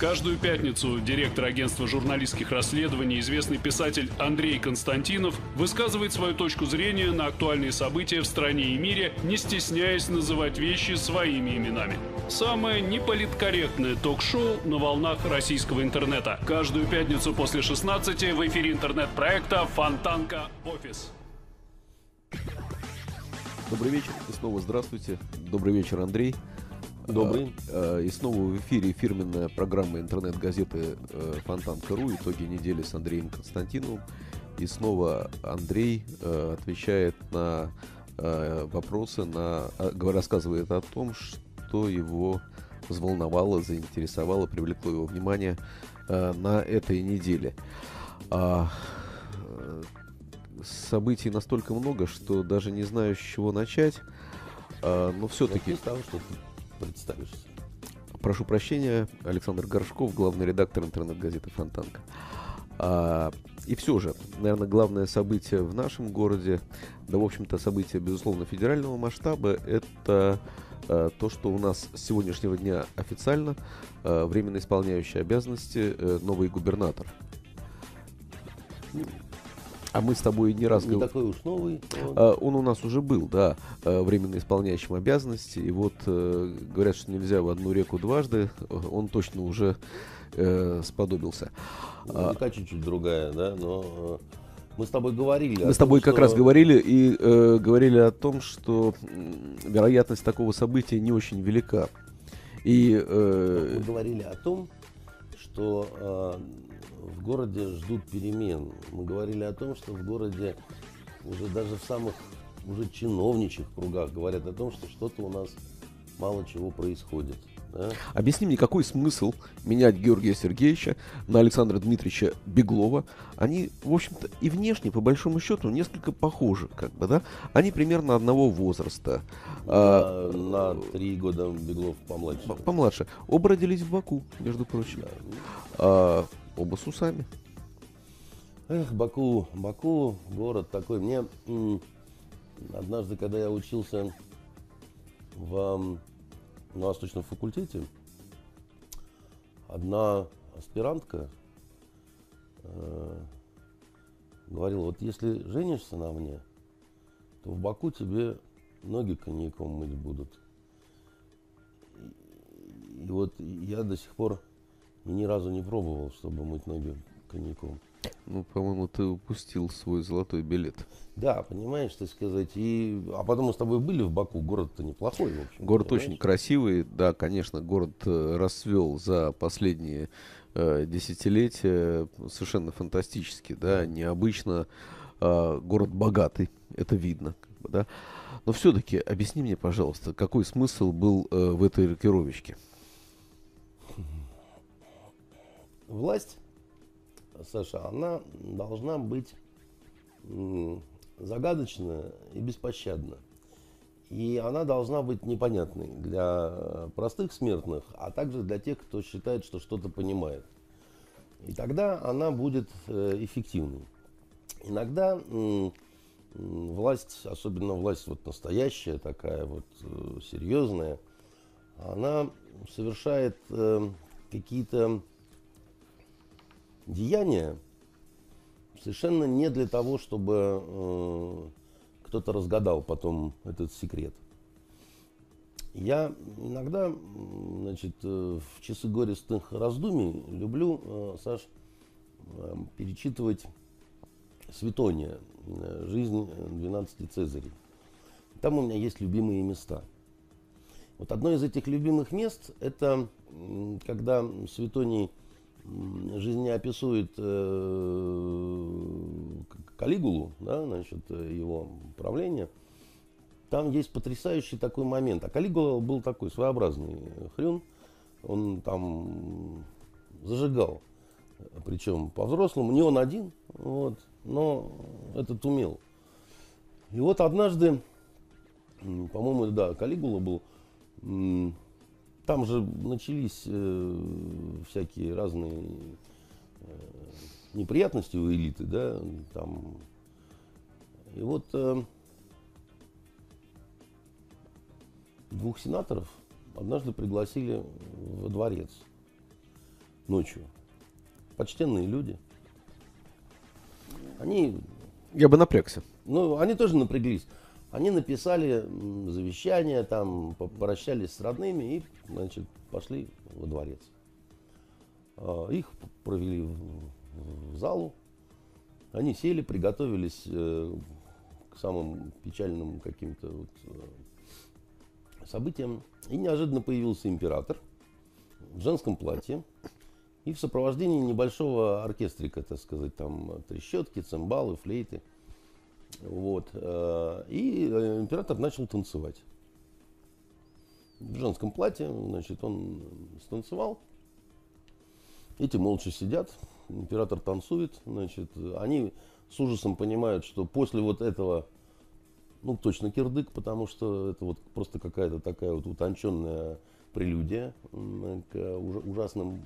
Каждую пятницу директор агентства журналистских расследований, известный писатель Андрей Константинов, высказывает свою точку зрения на актуальные события в стране и мире, не стесняясь называть вещи своими именами. Самое неполиткорректное ток-шоу на волнах российского интернета. Каждую пятницу после 16 в эфире интернет-проекта «Фонтанка Офис». Добрый вечер и снова здравствуйте. Добрый вечер, Андрей. Добрый. А, И снова в эфире фирменная программа интернет-газеты э, Фонтанка.ру «Итоги недели» с Андреем Константиновым. И снова Андрей э, отвечает на э, вопросы, на, рассказывает о том, что его взволновало, заинтересовало, привлекло его внимание э, на этой неделе. А, э, событий настолько много, что даже не знаю, с чего начать. А, но все-таки Начни с того, что представишься. Прошу прощения, Александр Горшков, главный редактор интернет-газеты «Фонтанка». А, и все же, наверное, главное событие в нашем городе, да, в общем-то, событие, безусловно, федерального масштаба, это а, то, что у нас с сегодняшнего дня официально а, временно исполняющий обязанности э, новый губернатор. А мы с тобой не раз Не говорили. такой уж новый. вот. А, Он у нас уже был, да, э, временно исполняющим обязанности. И вот э, говорят, что нельзя в одну реку дважды. Он точно уже э, сподобился. а- Река чуть-чуть другая, да, но э, мы с тобой говорили. Мы с том, тобой как что- раз говорили и э, говорили о том, что вероятность такого события не очень велика. И э, Мы говорили о том, что э, в городе ждут перемен. Мы говорили о том, что в городе уже даже в самых уже чиновничьих кругах говорят о том, что что-то у нас мало чего происходит. да. Объясни мне, какой смысл менять Георгия Сергеевича на Александра Дмитриевича Беглова? Они, в общем-то, и внешне, по большому счету, несколько похожи, как бы, да? Они примерно одного возраста. А, На, на три года Беглов помладше. помладше. Оба родились в Баку, между прочим. А, оба с усами. Эх, Баку, Баку, город такой. Мне однажды, когда я учился в, на Восточном факультете, одна аспирантка э, говорила, вот если женишься на мне, то в Баку тебе ноги коньяком мыть будут. И, и вот я до сих пор ни разу не пробовал, чтобы мыть ноги коньяком. Ну, по-моему, ты упустил свой золотой билет. Да, понимаешь, так сказать. И... А потом мы с тобой были в Баку. Город-то неплохой, в общем. Город понимаешь? очень красивый, да, конечно, город э, расцвел за последние э, десятилетия совершенно фантастически, да, необычно. Э, город богатый, это видно, как бы, да. Но все-таки объясни мне, пожалуйста, какой смысл был э, в этой рокировочке? Власть, Саша, она должна быть загадочна и беспощадна. И она должна быть непонятной для простых смертных, а также для тех, кто считает, что что-то понимает. И тогда она будет э, эффективной. Иногда власть, особенно власть вот настоящая такая вот э, серьезная, она совершает э, какие-то деяния совершенно не для того, чтобы э, кто-то разгадал потом этот секрет. Я иногда, значит, э, в часы горестных раздумий люблю, э, Саш, э, перечитывать Светония э, «Жизнь 12 Цезарей». Там у меня есть любимые места. Вот одно из этих любимых мест – это когда Светоний м, жизнеописует э, Калигулу, да, значит, э, его правление. Там есть потрясающий такой момент. А Калигула был такой своеобразный хрен. Он там зажигал. Причем по-взрослому, не он один, вот, но этот умел. И вот однажды, по-моему, да, Калигула был, там же начались э, всякие разные э, неприятности у элиты, да, там. И вот э, двух сенаторов однажды пригласили во дворец. ночью. Почтенные люди. Они, Я бы напрягся. ну, они тоже напряглись. Они написали завещание, там, по- попрощались с родными и, значит, пошли во дворец. А, Их провели в, залу. Они сели, приготовились э, к самым печальным каким-то вот, э, событиям. И неожиданно появился император в женском платье и в сопровождении небольшого оркестрика, так сказать, там трещотки, цимбалы, флейты. Вот. э, И э, император начал танцевать. В женском платье, значит, он станцевал. Эти молча сидят, император танцует, значит, они с ужасом понимают, что после вот этого, ну, точно кирдык, потому что это вот просто какая-то такая вот утонченная прелюдия к уж- ужасным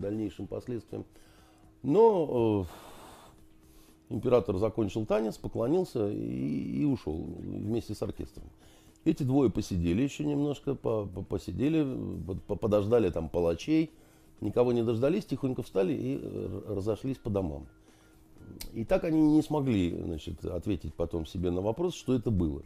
дальнейшим последствиям. Но э, император закончил танец, поклонился и, и ушел вместе с оркестром. Эти двое посидели еще немножко, по- по- посидели, по- подождали там палачей, никого не дождались, тихонько встали и разошлись по домам. И так они не смогли значит, ответить потом себе на вопрос, что это было.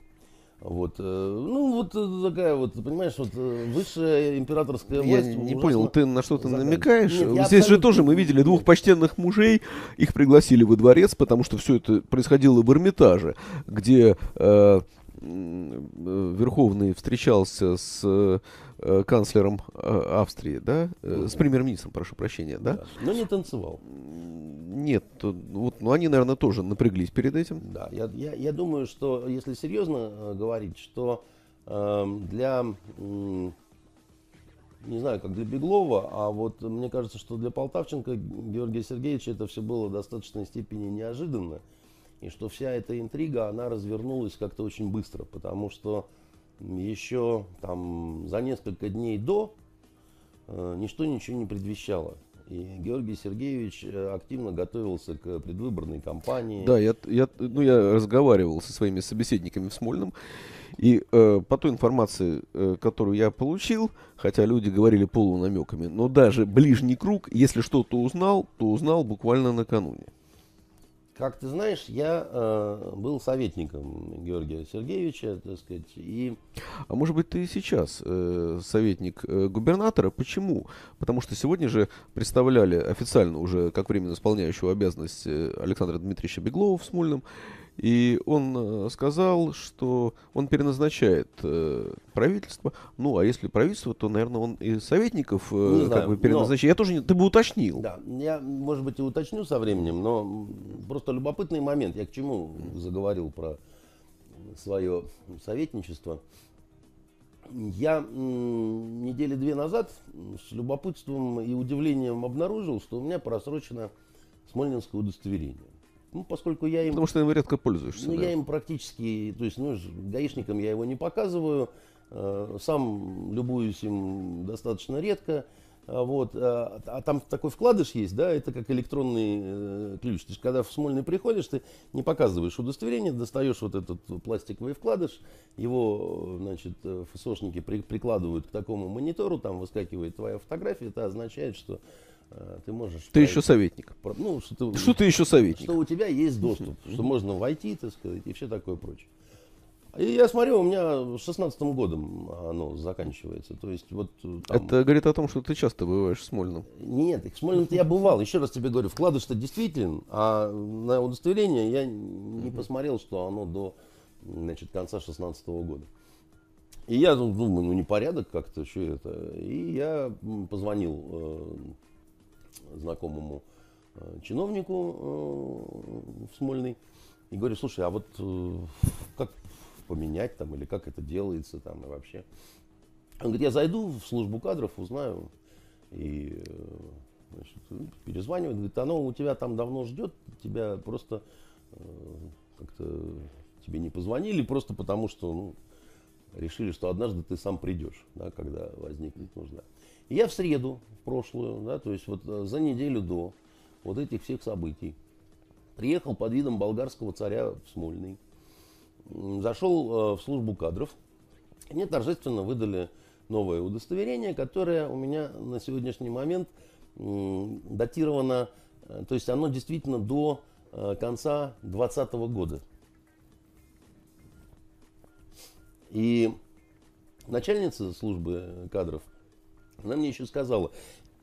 Вот, э, ну, вот э, такая вот, понимаешь, вот э, высшая императорская Я власть. не ужасно понял, ты на что-то загадка. намекаешь? Нет, я Здесь же тоже мы видели двух почтенных мужей, их пригласили во дворец, потому что все это происходило в Эрмитаже, где э, Верховный встречался с э, канцлером э, Австрии, да, Э, с премьер-министром, прошу прощения, да? Да, Но не танцевал. Нет, вот, ну они, наверное, тоже напряглись перед этим. Да, я, я, я думаю, что если серьезно э, говорить, что эм, для, м, не знаю, как для Беглова, а вот мне кажется, что для Полтавченко Георгия Сергеевича это все было в достаточной степени неожиданно. И что вся эта интрига, она развернулась как-то очень быстро, потому что еще там за несколько дней до э, ничто ничего не предвещало. И Георгий Сергеевич э, активно готовился к предвыборной кампании. Да, я, я, ну, я разговаривал со своими собеседниками в Смольном, и э, по той информации, э, которую я получил, хотя люди говорили полунамеками, но даже ближний круг, если что-то узнал, то узнал буквально накануне. Как ты знаешь, я э, был советником Георгия Сергеевича, так сказать, и А может быть, ты сейчас э, советник э, губернатора? Почему? Потому что сегодня же представляли официально уже как временно исполняющего обязанность э, Александра Дмитриевича Беглова в Смольном. И он э, сказал, что он переназначает э, правительство. Ну, а если правительство, то, наверное, он и советников э, Не как знаю, бы но- переназначает. Я тоже не... Ты бы уточнил. да, я, может быть, и уточню со временем, но просто любопытный момент. Я к чему заговорил про свое советничество. Я недели две назад с любопытством и удивлением обнаружил, что у меня просрочено смольнинское удостоверение. Ну, поскольку я им Потому что им редко пользуешься. Ну, да. я им практически, то есть, ну, гаишникам я его не показываю, э, сам любуюсь им достаточно редко. А Вот, а, а там такой вкладыш есть, да, это как электронный э, ключ. То есть, когда в Смольный приходишь, ты не показываешь удостоверение, достаешь вот этот пластиковый вкладыш, его, э, значит, э, ФСОшники при- прикладывают к такому монитору, там выскакивает твоя фотография, это означает, что э, ты можешь... Ты еще советник. Ну, что ты, Что ты еще советник? что у тебя есть доступ, что можно войти, так сказать, и все такое прочее. И я смотрю, у меня 16 годом оно заканчивается. То есть вот э, там... Это говорит о том, что ты часто бываешь в Смольном. Нет, в Смольном я бывал. Еще раз тебе говорю, вкладыш-то действителен, а на удостоверение я не посмотрел, что оно до значит, конца 16 года. И я ну, думаю, ну непорядок как-то, что это. И я позвонил э, знакомому э, чиновнику э, в Смольный и говорю, слушай, а вот э, как поменять там или как это делается там и вообще. Он говорит, я зайду в службу кадров, узнаю и значит, перезванивает, говорит, оно у тебя там давно ждет, тебя просто как-то тебе не позвонили, просто потому что ну, решили, что однажды ты сам придешь, да, когда возникнет нужда. Я в среду, в прошлую, да, то есть вот э, за неделю до вот этих всех событий, приехал под видом болгарского царя в Смольный, зашел э, в службу кадров, мне торжественно выдали новое удостоверение, которое у меня на сегодняшний момент датировано, э, то есть оно действительно до конца 2020 года. И начальница службы кадров, она мне еще сказала,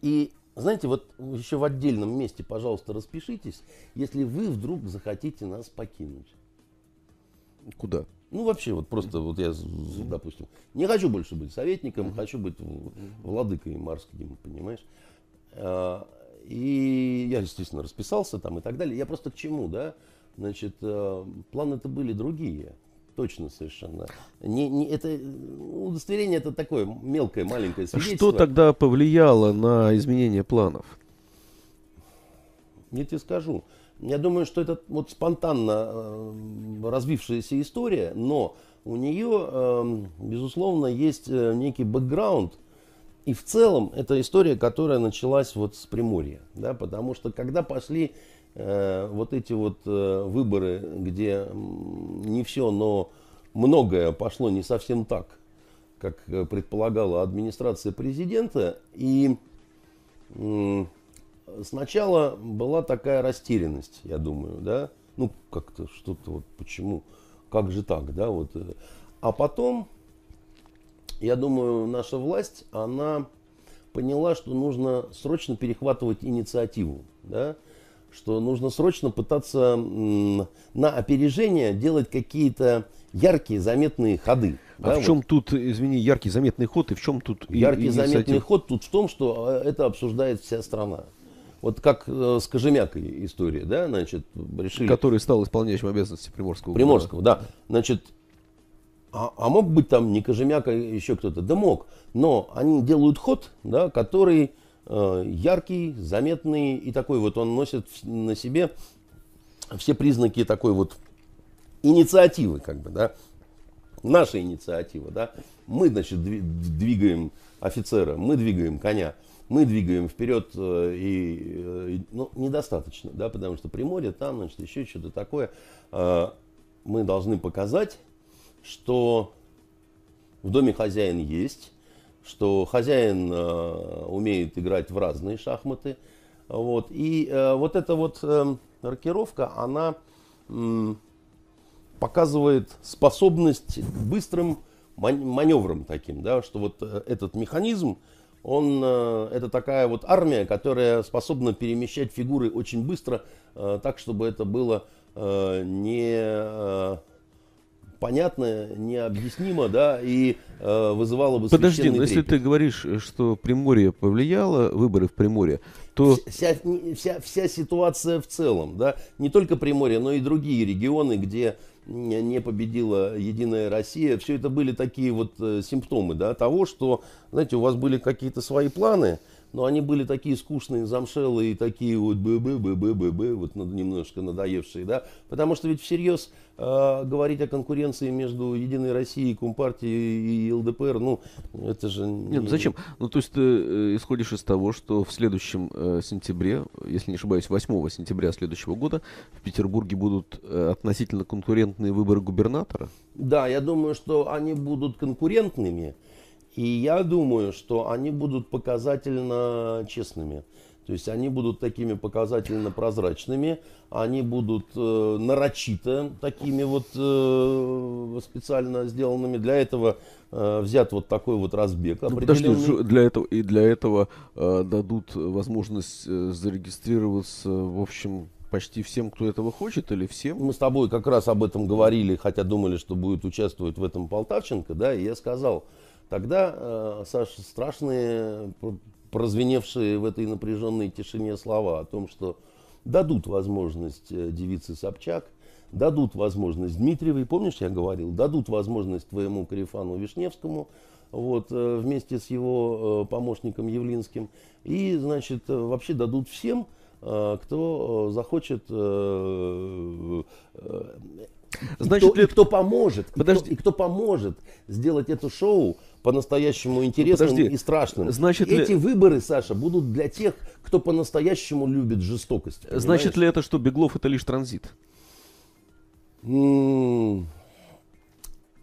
и знаете, вот еще в отдельном месте, пожалуйста, распишитесь, если вы вдруг захотите нас покинуть. Куда? Ну, вообще, вот просто вот я, допустим, не хочу больше быть советником, mm-hmm. хочу быть владыкой морским, понимаешь? А, и я, естественно, расписался там и так далее. Я просто к чему, да? Значит, э, планы-то были другие. Точно совершенно. Не, не, это удостоверение это такое мелкое, маленькое свидетельство. Что тогда повлияло на изменение планов? Я тебе скажу. Я думаю, что это вот спонтанно э, развившаяся история, но у нее, э, безусловно, есть э, некий бэкграунд. И в целом это история, которая началась вот с Приморья. Да, потому что когда пошли вот эти вот э, выборы, где не все, но многое пошло не совсем так, как э, предполагала администрация президента, и сначала была такая растерянность, я думаю, да, ну как-то что-то вот почему, как же так, да, вот, э. а потом, я думаю, наша власть, она поняла, что нужно срочно перехватывать инициативу, да, что нужно срочно пытаться на опережение делать какие-то яркие, заметные ходы. А да, в чем вот. тут, извини, яркий, заметный ход и в чем тут Яркий, инициатива? заметный ход тут в том, что э, это обсуждает вся страна. Вот как э, с Кожемякой история, да, значит, решили... Который стал исполняющим обязанности Приморского. Приморского, да. Значит, а, а мог быть там не Кожемяка, еще кто-то? Да мог. Но они делают ход, да, который яркий, заметный и такой вот он носит на себе все признаки такой вот инициативы, как бы, да. Наша инициатива, да. Мы, значит, двигаем офицера, мы двигаем коня мы двигаем вперед э, и, э, и ну, недостаточно, да, потому что Приморье там, значит, еще что-то такое. Э, мы должны показать, что в доме хозяин есть, что хозяин умеет играть в разные шахматы. Вот. И вот эта вот рокировка, она показывает способность к быстрым маневрам таким, да, что вот этот механизм, он, э, это такая вот армия, которая способна перемещать фигуры очень быстро, э, так, чтобы это было э, не понятно, необъяснимо, да, и э, вызывало бы Подожди, но если ты говоришь, что Приморье повлияло, выборы в Приморье, то... Вся, вся, вся ситуация в целом, да, не только Приморье, но и другие регионы, где не победила Единая Россия, все это были такие вот э, симптомы да, того, что, знаете, у вас были какие-то свои планы, но они были такие скучные, замшелые, такие вот бы-бы-бы-бы-бы, вот немножко надоевшие, да, потому что ведь всерьез э, говорить о конкуренции между Единой Россией, Компартией и ЛДПР, ну, это же... Нет, ну зачем? Ну, то есть ты э, исходишь из того, что в следующем э, сентябре, если не ошибаюсь, 8 сентября следующего года в Петербурге будут э, относительно конкурентные выборы губернатора? Да, я думаю, что они будут конкурентными, и я думаю, что они будут показательно честными. То есть они будут такими показательно прозрачными, они будут э, нарочито такими вот э, специально сделанными. Для этого э, взят вот такой вот разбег. Ну, подожди, для этого, и для этого э, дадут возможность э, зарегистрироваться, в общем, почти всем, кто этого хочет, или всем? Мы с тобой как раз об этом говорили, хотя думали, что будет участвовать в этом Полтавченко, да, и я сказал, Тогда, э, Саша, страшные, прозвеневшие в этой напряженной тишине слова о том, что дадут возможность э, девице Собчак, дадут возможность Дмитриевой, помнишь, я говорил, дадут возможность твоему Карифану Вишневскому, вот, э, вместе с его помощником Явлинским, и, значит, вообще дадут всем, кто захочет Значит, и кто, ли... и кто поможет, Подожди. И, кто, и кто поможет сделать это шоу по-настоящему интересным Подожди. и страшным. Значит Эти ли... выборы, Саша, будут для тех, кто по-настоящему любит жестокость. Понимаешь? Значит ли это, что Беглов это лишь транзит? У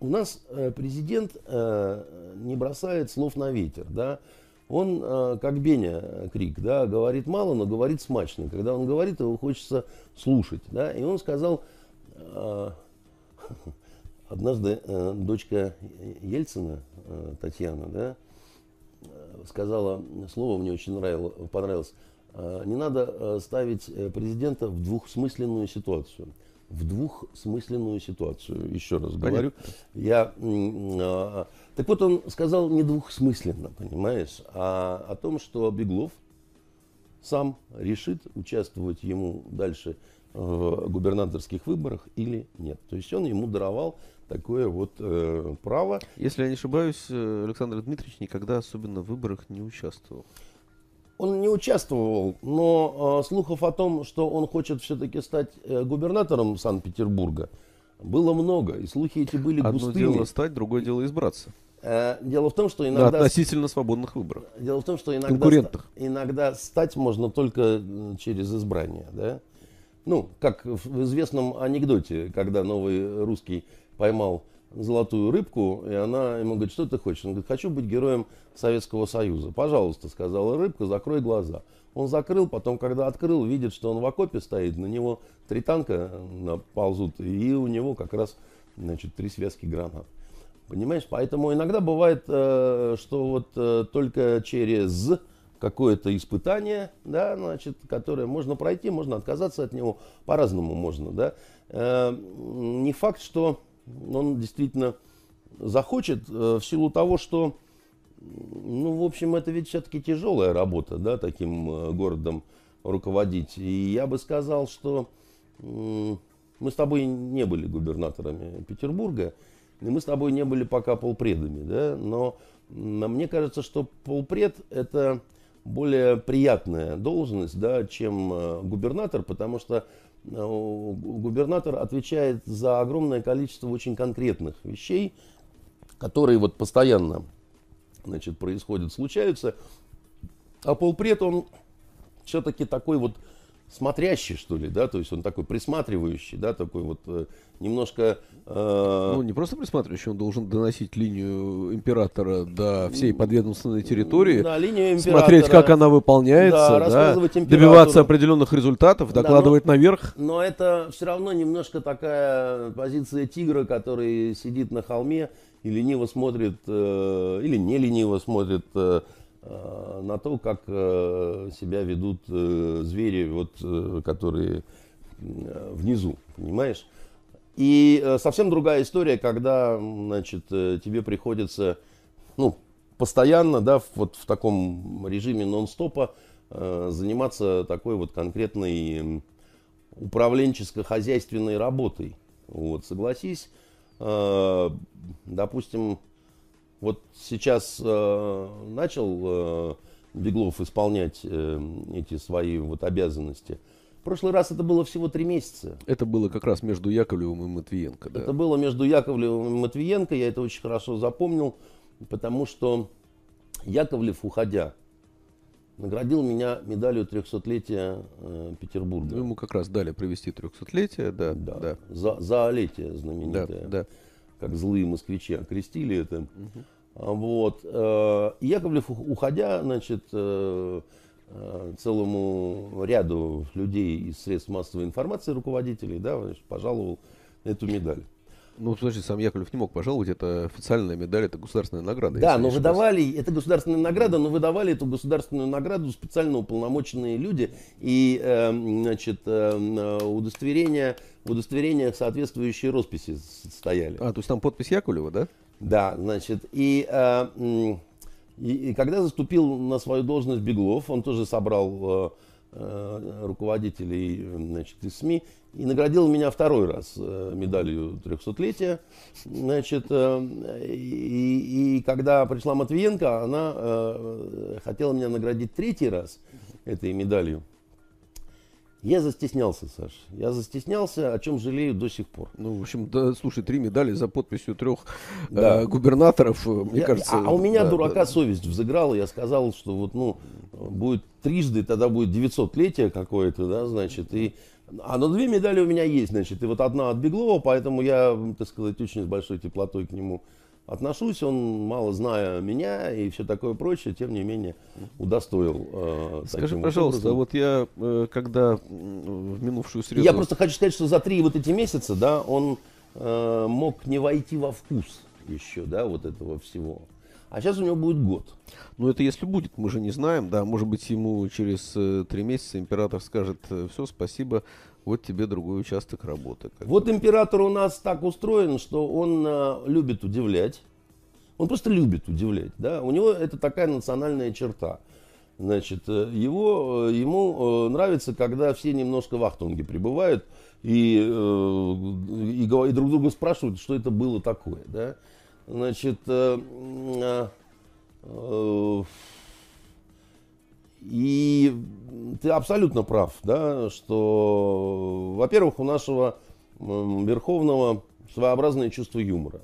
нас э, президент э, не бросает слов на ветер, да. он, э, как Беня Крик, да, говорит мало, но говорит смачно. Когда он говорит, его хочется слушать. Да? И он сказал, однажды э, дочка Ельцина, Татьяна, да, сказала слово, мне очень нравилось, понравилось, не надо ставить президента в двухсмысленную ситуацию в двухсмысленную ситуацию. Еще раз Понятно. говорю. Я, а, так вот, он сказал не двухсмысленно, понимаешь, а о том, что Беглов сам решит, участвовать ему дальше в губернаторских выборах или нет. То есть он ему даровал такое вот э, право. Если я не ошибаюсь, э, Александр Дмитриевич никогда особенно в выборах не участвовал. Он не участвовал, но э, слухов о том, что он хочет все-таки стать э, губернатором Санкт-Петербурга, было много. И слухи эти были Одно густыми. дело стать, другое дело избраться. Э, дело в том, что иногда... На относительно свободных выборах. Дело в том, что иногда, иногда стать можно только через избрание. Да? Ну, как в известном анекдоте, когда новый русский поймал золотую рыбку, и она ему говорит, что ты хочешь? Он говорит, хочу быть героем Советского Союза. Пожалуйста, сказала рыбка, закрой глаза. Он закрыл, потом, когда открыл, видит, что он в окопе стоит, на него три танка ползут, и у него как раз значит, три связки гранат. Понимаешь? Поэтому иногда бывает, э, что вот э, только через какое-то испытание, да, значит, которое можно пройти, можно отказаться от него, по-разному можно, да. Э, не факт, что он действительно захочет э, в силу того, что, ну, в общем, это ведь все-таки тяжелая работа, да, таким э, городом руководить. И я бы сказал, что мы с тобой не были губернаторами Петербурга, и мы с тобой не были пока полпредами, да, но мне кажется, что полпред это более приятная должность, да, чем э, губернатор, потому что Э, губернатор отвечает за огромное количество очень конкретных вещей, которые вот постоянно значит, происходят, случаются. А полпред, он все-таки такой вот смотрящий, что ли, да, то есть он такой присматривающий, да, такой вот э, немножко... Э... Ну, не просто присматривающий, он должен доносить линию императора до всей подведомственной территории, да, линию смотреть, как она выполняется, да, да, добиваться определенных результатов, докладывать да, но, наверх. Но это все равно немножко такая позиция тигра, который сидит на холме и лениво смотрит, э, или не лениво смотрит Э, на то, как э, себя ведут э, звери, вот, которые внизу, понимаешь? И совсем другая история, когда, значит, тебе приходится, ну, постоянно, да, вот в таком режиме нон-стопа заниматься такой вот конкретной управленческо-хозяйственной работой. Вот, согласись, допустим, вот сейчас э, начал э, Беглов исполнять э, эти свои вот обязанности. В прошлый раз это было всего три месяца. Это было как раз между Яковлевым и Матвиенко, да? Это было между Яковлевым и Матвиенко, я это очень хорошо запомнил, потому что Яковлев, уходя, наградил меня медалью 300-летия э, Петербурга. Ну, ему как раз дали провести 300-летие, да. Да, да. За, за летие знаменитое. Да, да как злые москвичи окрестили это. Угу. Вот. Э, Яковлев, уходя, значит, э, э, целому ряду людей из средств массовой информации, руководителей, да, пожаловал эту медаль. Ну, подожди, сам Яковлев не мог пожаловать, это официальная медаль, это государственная награда. Да, но выдавали, это государственная награда, но выдавали эту государственную награду специально уполномоченные люди, и, э, значит, э, удостоверения, в удостоверениях соответствующие росписи стояли. А, то есть там подпись Яковлева, да? Да, значит, и, э, и, и когда заступил на свою должность Беглов, он тоже собрал э, руководителей значит, из СМИ и наградил меня второй раз э, медалью 300-летия. Значит, э, и, и когда пришла Матвиенко, она э, хотела меня наградить третий раз этой медалью. Я застеснялся, Саш. Я застеснялся, о чем жалею до сих пор. Ну, в общем, да, слушай, три медали за подписью трех да. э, губернаторов, мне я, кажется. А, а у меня да, дурака да, совесть взыграла. Я сказал, что вот, ну, будет трижды, тогда будет 900-летие какое-то, да, значит, и а, ну две медали у меня есть, значит, и вот одна от Беглова, поэтому я, так сказать, очень с большой теплотой к нему отношусь, он мало зная меня и все такое прочее, тем не менее удостоил. Э, Скажи, пожалуйста, вот я э, когда в минувшую среду... Я просто хочу сказать, что за три вот эти месяца, да, он э, мог не войти во вкус еще, да, вот этого всего. А сейчас у него будет год. Ну, это если будет, мы же не знаем, да. Может быть, ему через э, три месяца император скажет, э, все, спасибо, вот тебе другой участок работы. Вот император у нас так устроен, что он э, любит удивлять. Он просто любит удивлять, да. У него это такая национальная черта. Значит, его, ему нравится, когда все немножко в ахтунге пребывают и, и, и друг друга спрашивают, что это было такое, да. Значит, э, э, э, и ты абсолютно прав, да, что, во-первых, у нашего Верховного своеобразное чувство юмора.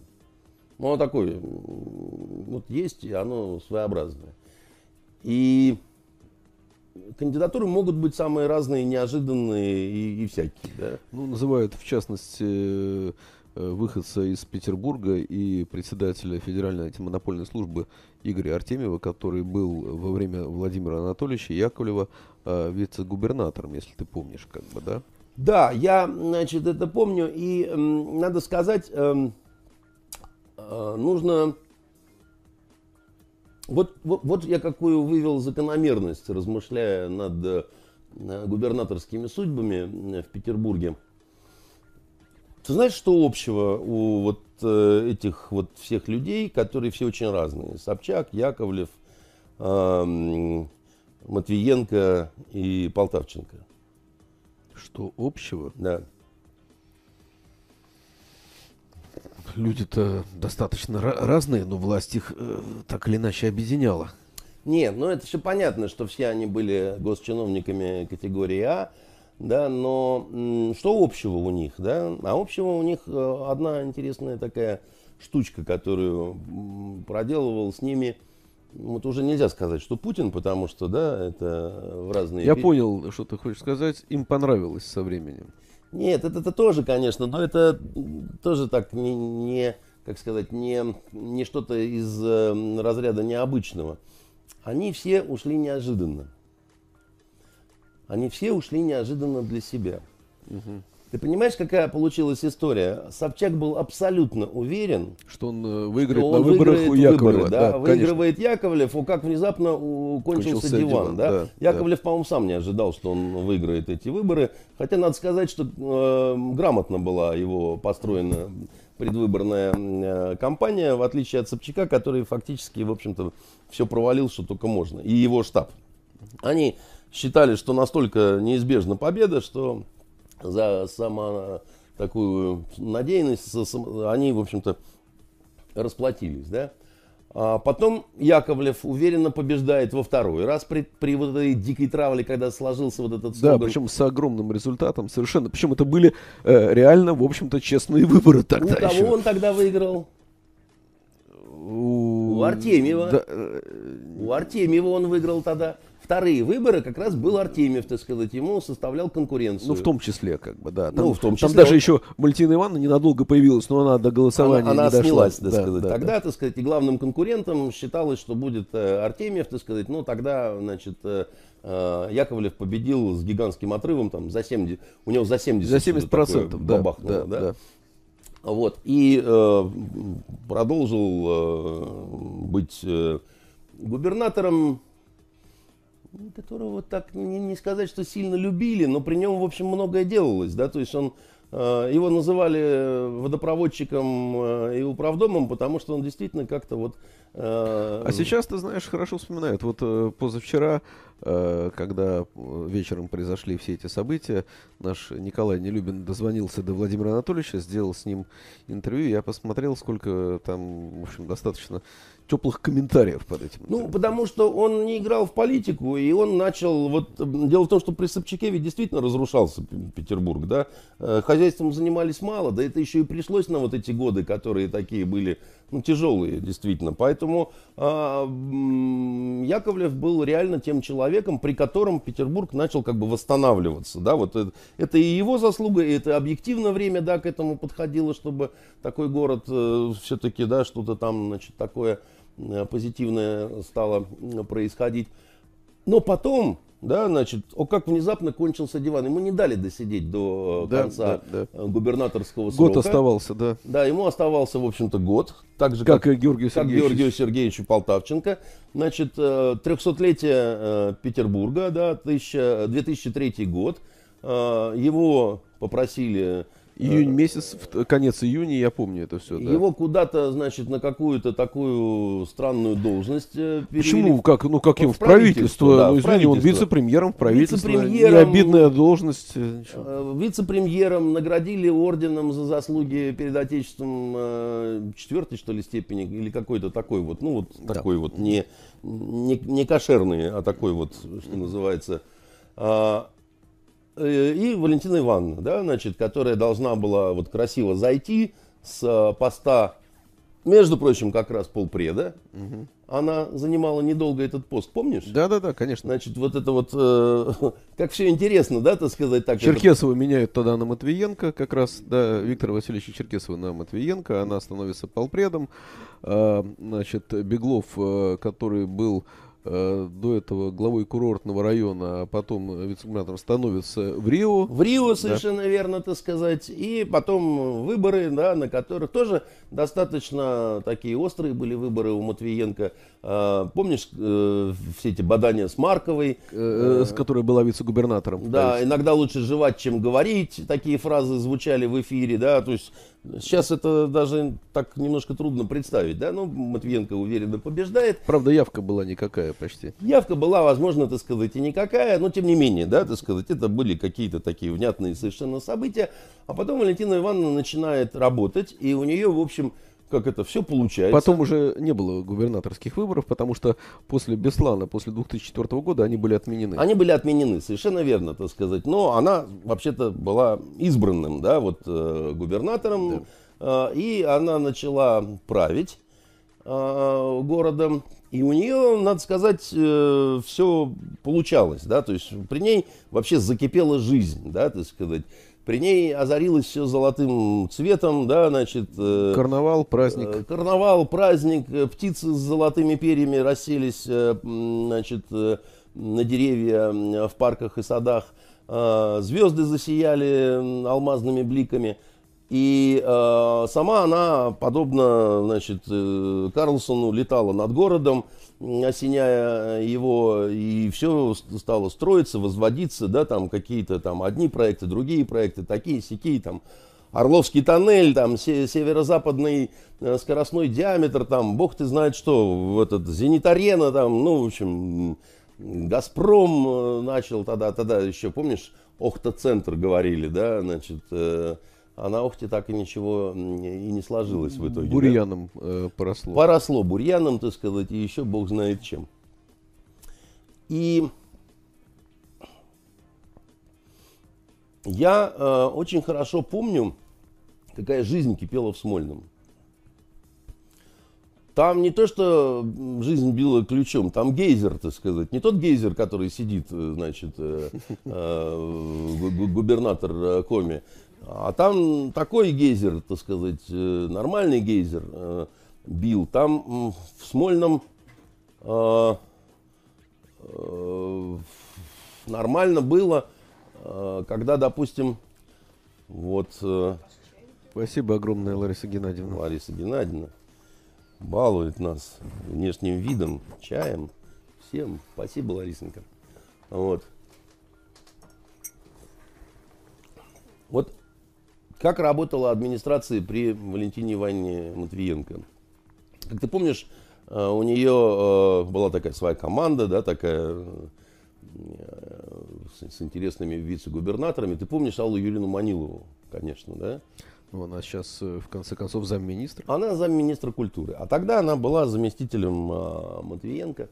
Ну, оно такое, вот есть, и оно своеобразное. И кандидатуры могут быть самые разные, неожиданные и, и всякие, да. Ну, называют, в частности, Э, выходца из Петербурга и председателя Федеральной антимонопольной службы Игоря Артемьева, который был во время Владимира Анатольевича Яковлева э, вице-губернатором, если ты помнишь, как бы, да? Да, я, значит, это помню, и э, надо сказать, э, э, нужно... Вот, вот, вот я какую вывел закономерность, размышляя над э, губернаторскими судьбами в Петербурге. Ты знаешь, что общего у вот э, этих вот всех людей, которые все очень разные? Собчак, Яковлев, э, Матвиенко и Полтавченко. Что общего? Да. Люди-то достаточно разные, но власть их э, так или иначе объединяла. Нет, ну это все понятно, что все они были госчиновниками категории А да, но что общего у них, да? А общего у них э, одна интересная такая штучка, которую проделывал с ними, вот уже нельзя сказать, что Путин, потому что, да, это в разные... Я понял, что ты хочешь сказать, им понравилось со временем. Нет, это, это тоже, конечно, но это тоже так не, не как сказать, не, не что-то из э, разряда необычного. Они все ушли неожиданно. Они все ушли неожиданно для себя. Угу. Ты понимаешь, какая получилась история? Собчак был абсолютно уверен, что он э, выиграет что он на выборах выиграет у Яковлева. Выборы, да, да, выигрывает конечно. Яковлев, о, как внезапно кончился, кончился диван. диван да? Да, Яковлев, да. по-моему, сам не ожидал, что он выиграет эти выборы. Хотя надо сказать, что э, грамотно была его построена предвыборная э, кампания, в отличие от Собчака, который фактически, в общем-то, все провалил, что только можно. И его штаб. Они считали, что настолько неизбежна победа, что за сама такую надеянность они, в общем-то, расплатились, да. А потом Яковлев уверенно побеждает во второй раз при, при вот этой дикой травле, когда сложился вот этот слоган. Да, причем с огромным результатом совершенно. Причем это были э, реально, в общем-то, честные выборы тогда У кого еще. он тогда выиграл? У, у Артемьева. Да, э... У Артемьева он выиграл тогда вторые выборы как раз был Артемьев, так сказать, ему составлял конкуренцию. Ну, в том числе, как бы, да. Там, ну, в том числе. Там даже еще Валентина Ивановна ненадолго появилась, но она до голосования она, она не снялась, так да, сказать. Да, тогда, да. так сказать, и главным конкурентом считалось, что будет э, Артемьев, так сказать, ну, тогда, значит, э, э Яковлев победил с гигантским отрывом, там, за 70, у него за 70, за 70 процентов, да, да, да. да. Вот, и э, продолжил э, быть э, губернатором которого так не, не сказать, что сильно любили, но при нем, в общем, многое делалось, да, то есть он, э, его называли водопроводчиком э, и управдомом, потому что он действительно как-то вот... Э, а сейчас, ты знаешь, хорошо вспоминают, вот позавчера, когда вечером произошли все эти события, наш Николай Нелюбин дозвонился до Владимира Анатольевича, сделал с ним интервью, я посмотрел, сколько там, в общем, достаточно теплых комментариев под этим. Ну, потому что он не играл в политику, и он начал... Вот, дело в том, что при Собчаке ведь действительно разрушался Петербург, да. Э, хозяйством занимались мало, да это еще и пришлось на вот эти годы, которые такие были, ну, тяжелые, действительно. Поэтому а, Яковлев был реально тем человеком, при котором Петербург начал как бы восстанавливаться. Да, вот это, это и его заслуга, и это объективно время да, к этому подходило, чтобы такой город э, все-таки да, что-то там значит, такое э, позитивное стало происходить. Но потом да, значит, о, как внезапно кончился диван. Ему не дали досидеть до э, да, конца да, да. Э, губернаторского срока. Год оставался, да. Да, ему оставался, в общем-то, год. Так же, как, как и Георгию Сергеевичу. Как Георгию Сергеевичу Полтавченко. Значит, 300-летие э, Петербурга, да, 2003 год. Его попросили Июнь месяц, конец июня, я помню это все. Да. Его куда-то, значит, на какую-то такую странную должность э, перевели. Почему? Как, ну, как его в правительство? Да, ну, извини, он вице-премьером в правительство. Вице-премьером, обидная должность. Э, э, вице-премьером наградили орденом за заслуги перед Отечеством э, четвертой, что ли, степени, или какой-то такой вот, ну, вот да. такой вот, не, не, не кошерный, а такой вот, что называется. Э, и Валентина Ивановна, да, значит, которая должна была вот красиво зайти с э, поста, между прочим, как раз полпреда. Угу. Она занимала недолго этот пост, помнишь? Да, да, да, конечно. Значит, вот это вот, э, как все интересно, да, так сказать так. Черкесова это... меняют тогда на Матвиенко, как раз, да, Виктора Васильевича Черкесова на Матвиенко, она становится полпредом. А, значит, Беглов, который был Э, до этого главой курортного района, а потом вице-губернатором становится в Рио. В Рио, совершенно да. верно, так сказать. И потом выборы, да, на которых тоже достаточно такие острые были выборы у Матвиенко. А, помнишь э, все эти бадания с Марковой? Э, с которой была вице-губернатором. Да, иногда лучше жевать, чем говорить. Такие фразы звучали в эфире, да, то есть Сейчас это даже так немножко трудно представить, да, но ну, Матвиенко уверенно побеждает. Правда, явка была никакая почти. Явка была, возможно, так сказать, и никакая, но тем не менее, да, так сказать, это были какие-то такие внятные совершенно события. А потом Валентина Ивановна начинает работать, и у нее, в общем, как это все получается. Потом уже не было губернаторских выборов, потому что после Беслана, после 2004 года они были отменены. Они были отменены, совершенно верно, так сказать. Но она вообще-то была избранным, да, вот э, губернатором, да. э, и она начала править э, городом. И у нее, надо сказать, э, все получалось, да, то есть при ней вообще закипела жизнь, да, так сказать. При ней озарилось все золотым цветом, да, значит... Э, карнавал, праздник. Э, карнавал, праздник, э, птицы с золотыми перьями расселись, значит, на деревья в парках и садах. Звезды засияли алмазными бликами. И э, сама она, подобно, значит, Карлсону, летала над городом, осеняя его, и все стало строиться, возводиться, да, там какие-то там одни проекты, другие проекты, такие, сякие, там, Орловский тоннель, там, северо-западный э, скоростной диаметр, там, бог ты знает что, в этот, Зенит-арена, там, ну, в общем, Газпром э, начал тогда, тогда еще, помнишь, Охта-центр говорили, да, значит, э, а на Охте так и ничего и не сложилось в итоге. Бурьяном да? э, поросло. Поросло бурьяном, так сказать, и еще бог знает чем. И я э, очень хорошо помню, какая жизнь кипела в Смольном. Там не то, что жизнь била ключом, там гейзер, так сказать. Не тот гейзер, который сидит, э, значит, э, э, губернатор э, Коми, а там такой гейзер, так сказать, э, нормальный гейзер э, бил. Там в Смольном э, нормально было, когда, допустим, вот... Спасибо огромное, Лариса Геннадьевна. Лариса Геннадьевна балует нас внешним видом, чаем, всем. Спасибо, Ларисенька. Вот как работала администрация при Валентине Ивановне Матвиенко? Как ты помнишь, э, у нее э, была такая своя команда, да, такая э, с, интересными вице-губернаторами. Ты помнишь Аллу Юрину Манилову, конечно, да? Ну, она сейчас, в конце концов, замминистра. Она замминистра культуры. А тогда она была заместителем Матвиенко.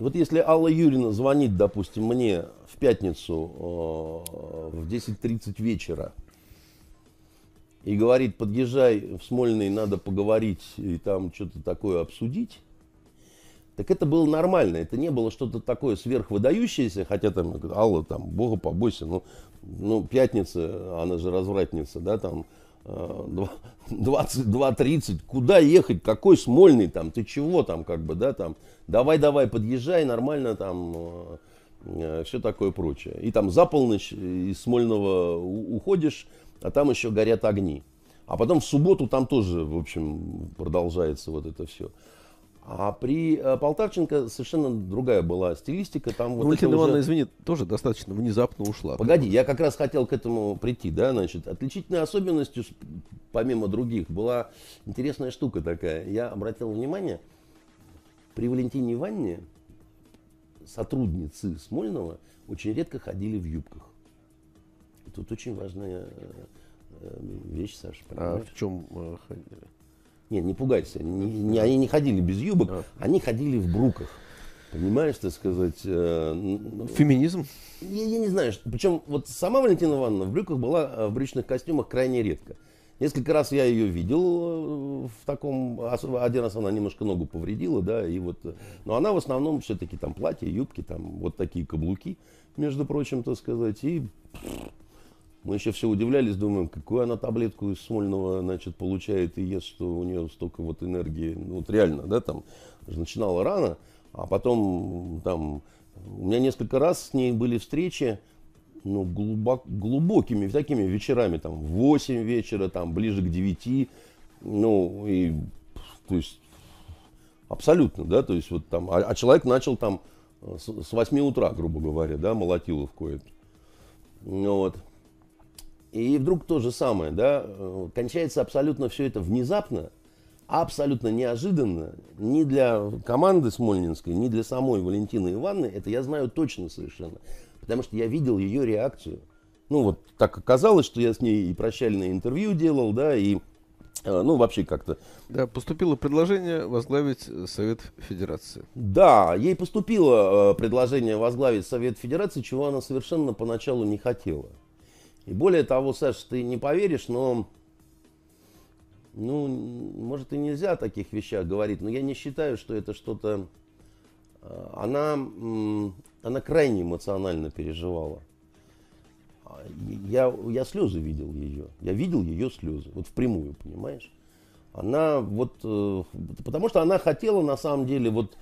Вот если Алла Юрина звонит, допустим, мне в пятницу э, в 10.30 вечера и говорит, подъезжай в Смольный, надо поговорить и там что-то такое обсудить, Так это было нормально, это не было что-то такое сверхвыдающееся, хотя там, Алла, там, бога побойся, ну, ну, пятница, она же развратница, да, там, 22-30, куда ехать, какой Смольный там, ты чего там, как бы, да, там, давай-давай, подъезжай, нормально там, э, э, все такое прочее. И там за полночь из Смольного уходишь, а там еще горят огни. А потом в субботу там тоже, в общем, продолжается вот это все. А при э, Полтавченко совершенно другая была стилистика. Там вот Валентина Ивановна, уже... извини, тоже достаточно внезапно ушла. Погоди, я как раз хотел к этому прийти. Да? Значит, отличительной особенностью, помимо других, была интересная штука такая. Я обратил внимание, при Валентине Ивановне сотрудницы Смольного очень редко ходили в юбках. Тут очень важная э, вещь, Саша. Понимаешь? А в чем э, ходили? Нет, не пугайся. Не, не, они не ходили без юбок, а. они ходили в бруках. Понимаешь, так сказать... Э, Феминизм? Я, я не знаю. Причем вот сама Валентина Ивановна в брюках была э, в брючных костюмах крайне редко. Несколько раз я ее видел э, в таком... Один раз она немножко ногу повредила, да, и вот... Э, но она в основном все-таки там платья, юбки, там вот такие каблуки, между прочим, так сказать, и мы еще все удивлялись, думаем, какую она таблетку из Смольного, значит, получает и ест, что у нее столько вот энергии. Ну, вот реально, да, там, начинала рано, а потом там, у меня несколько раз с ней были встречи, ну, глубок, глубокими такими вечерами, там, в 8 вечера, там, ближе к 9, ну, и, то есть, абсолютно, да, то есть, вот там, а, а человек начал там с, с 8 утра, грубо говоря, да, молотилов кое-то. Ну, вот. И вдруг то же самое, да, э, кончается абсолютно все это внезапно, абсолютно неожиданно, ни для команды Смольнинской, ни для самой Валентины Ивановны, это я знаю точно совершенно, потому что я видел ее реакцию. Ну вот так оказалось, что я с ней и прощальное интервью делал, да, и э, ну, вообще как-то. Да, поступило предложение возглавить Совет Федерации. Да, ей поступило э, предложение возглавить Совет Федерации, чего она совершенно поначалу не хотела. И более того, Саша, ты не поверишь, но, ну, может и нельзя о таких вещах говорить, но я не считаю, что это что-то... Э, она, она крайне эмоционально переживала. Я, я слезы видел ее. Я видел ее слезы. Вот впрямую, понимаешь? Она вот... Э, потому что она хотела, на самом деле, вот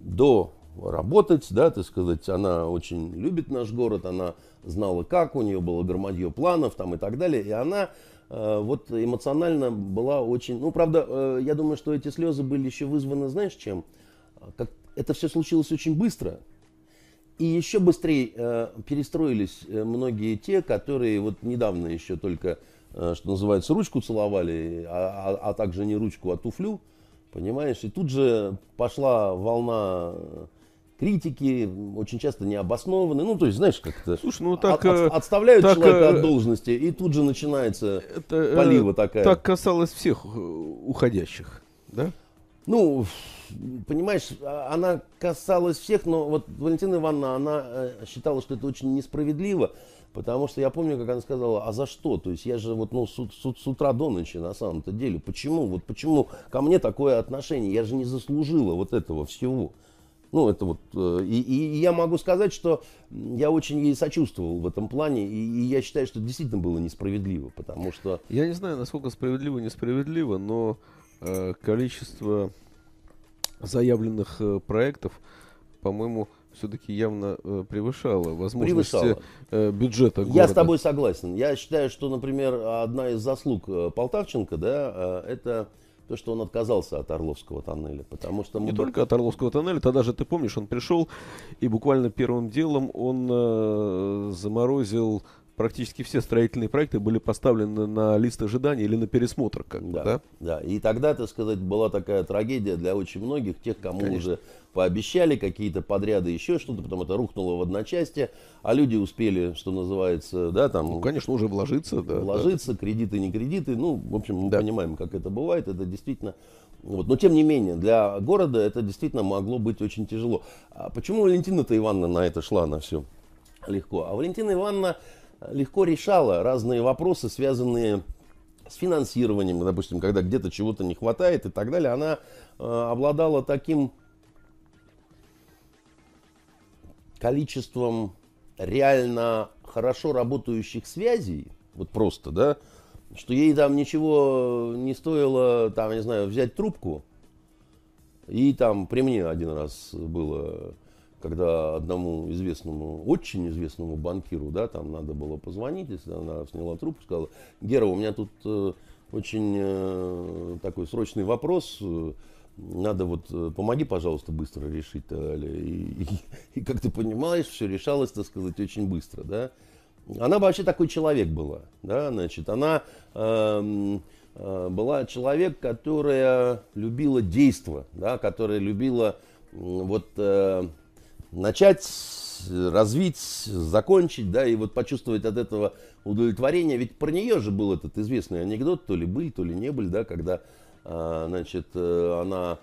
до работать, да, так сказать, она очень любит наш город, она знала как, у нее было громадье планов там и так далее, и она э, вот эмоционально была очень, ну, правда, э, я думаю, что эти слезы были еще вызваны, знаешь, чем? Как это все случилось очень быстро, и еще быстрее э, перестроились э, многие те, которые вот недавно еще только, э, что называется, ручку целовали, а, а, а также не ручку, а туфлю, понимаешь, и тут же пошла волна критики, очень часто необоснованные. Ну, то есть, знаешь, как-то Слушай, ну, так, от, от, отставляют так, человека от должности, и тут же начинается это, э, полива такая. Так касалось всех э, уходящих, да? Ну, понимаешь, а, она касалась всех, но вот Валентина Ивановна, она э, считала, что это очень несправедливо, потому что я помню, как она сказала, а за что? То есть я же вот ну, с, с, с утра до ночи на самом-то деле. Почему? Вот почему ко мне такое отношение? Я же не заслужила вот этого всего. Ну, это вот, э, и, и я могу сказать, что я очень ей сочувствовал в этом плане, и, и я считаю, что действительно было несправедливо, потому что... Я не знаю, насколько справедливо, несправедливо, но э, количество заявленных э, проектов, по-моему, все-таки явно э, превышало возможности превышало. Э, бюджета города. Я с тобой согласен. Я считаю, что, например, одна из заслуг э, Полтавченко, да, э, это то, что он отказался от Орловского тоннеля. Потому что Не только от Орловского тоннеля, тогда же, ты помнишь, он пришел и буквально первым делом он э, заморозил практически все строительные проекты были поставлены на лист ожидания или на пересмотр. Как да, да? да. И тогда, так сказать, была такая трагедия для очень многих, тех, кому Конечно. уже пообещали какие-то подряды, еще что-то, потом это рухнуло в одночасье, а люди успели, что называется, да, там... Ну, конечно, уже вложиться. Да, вложиться, да. кредиты, не кредиты. Ну, в общем, мы да. понимаем, как это бывает. Это действительно... Вот. Но, тем не менее, для города это действительно могло быть очень тяжело. А почему Валентина-то Ивановна на это шла, на все легко? А Валентина Ивановна легко решала разные вопросы, связанные с финансированием, допустим, когда где-то чего-то не хватает и так далее, она э, обладала таким количеством реально хорошо работающих связей, вот просто, да, что ей там ничего не стоило, там, не знаю, взять трубку. И там при мне один раз было, когда одному известному, очень известному банкиру, да, там надо было позвонить, если она сняла трубку, сказала, Гера, у меня тут э, очень э, такой срочный вопрос, э, надо вот, э, помоги, пожалуйста, быстро решить. И, и, и как ты понимаешь, все решалось, так сказать, очень быстро, да. Она вообще такой человек была, да, значит, она э, э, была человек, которая любила действо, да, которая любила э, вот э, начать, развить, закончить, да, и вот почувствовать от этого удовлетворение. Ведь про нее же был этот известный анекдот, то ли был, то ли не был, да, когда а, значит, э, она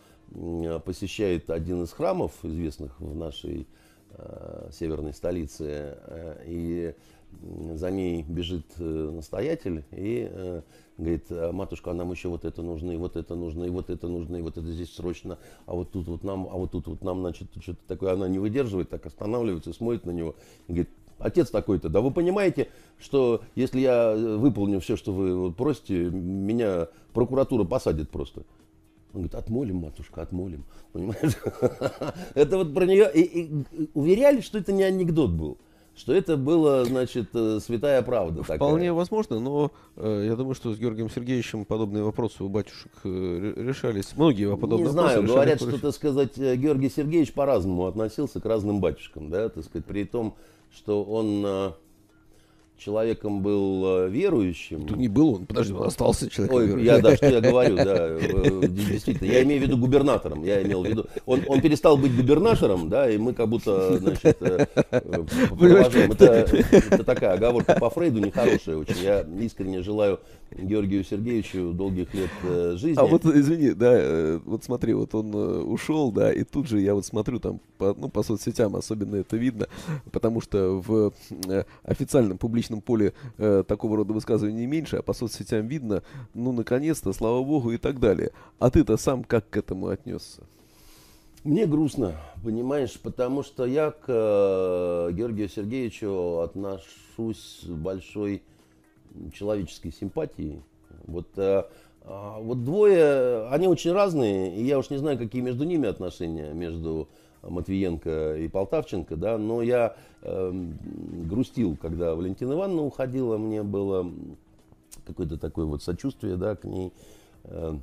посещает один из храмов, известных в нашей э, северной столице, э, и за ней бежит настоятель и говорит, «А, матушка, а нам еще вот это нужно, и вот это нужно, и вот это нужно, и вот это здесь срочно, а вот тут вот нам, а вот тут вот нам, значит, что-то такое, она не выдерживает, так останавливается, смотрит на него говорит, отец такой-то, да вы понимаете, что если я выполню все, что вы просите, меня прокуратура посадит просто. Он говорит, отмолим, матушка, отмолим. Понимаешь? Это вот про нее. И, и уверяли, что это не анекдот был. Что это было, значит, э, святая правда. Вполне такая. возможно, но э, я думаю, что с Георгием Сергеевичем подобные вопросы у батюшек э, решались. Многие подобные Не знаю, говорят, что, так сказать, э, Георгий Сергеевич по-разному относился к разным батюшкам, да, так сказать, при том, что он человеком был э, верующим. Тут не был он, подожди, он остался человеком Ой, верующим. Я, да, что я говорю, да, э, действительно. Я имею в виду губернатором, я имел в виду. Он, он перестал быть губернатором, да, и мы как будто, значит, продолжаем. Это, это такая оговорка по Фрейду нехорошая очень. Я искренне желаю Георгию Сергеевичу долгих лет жизни. А вот, извини, да, вот смотри, вот он ушел, да, и тут же я вот смотрю там, по, ну, по соцсетям особенно это видно, потому что в официальном публичном поле э, такого рода высказываний меньше, а по соцсетям видно, ну, наконец-то, слава богу и так далее. А ты-то сам как к этому отнесся? Мне грустно, понимаешь, потому что я к э, Георгию Сергеевичу отношусь с большой человеческой симпатией. Вот, э, э, вот двое, они очень разные, и я уж не знаю, какие между ними отношения, между Матвиенко и Полтавченко, да, но я э, грустил, когда Валентина Ивановна уходила, мне было какое-то такое вот сочувствие, да, к ней. Э,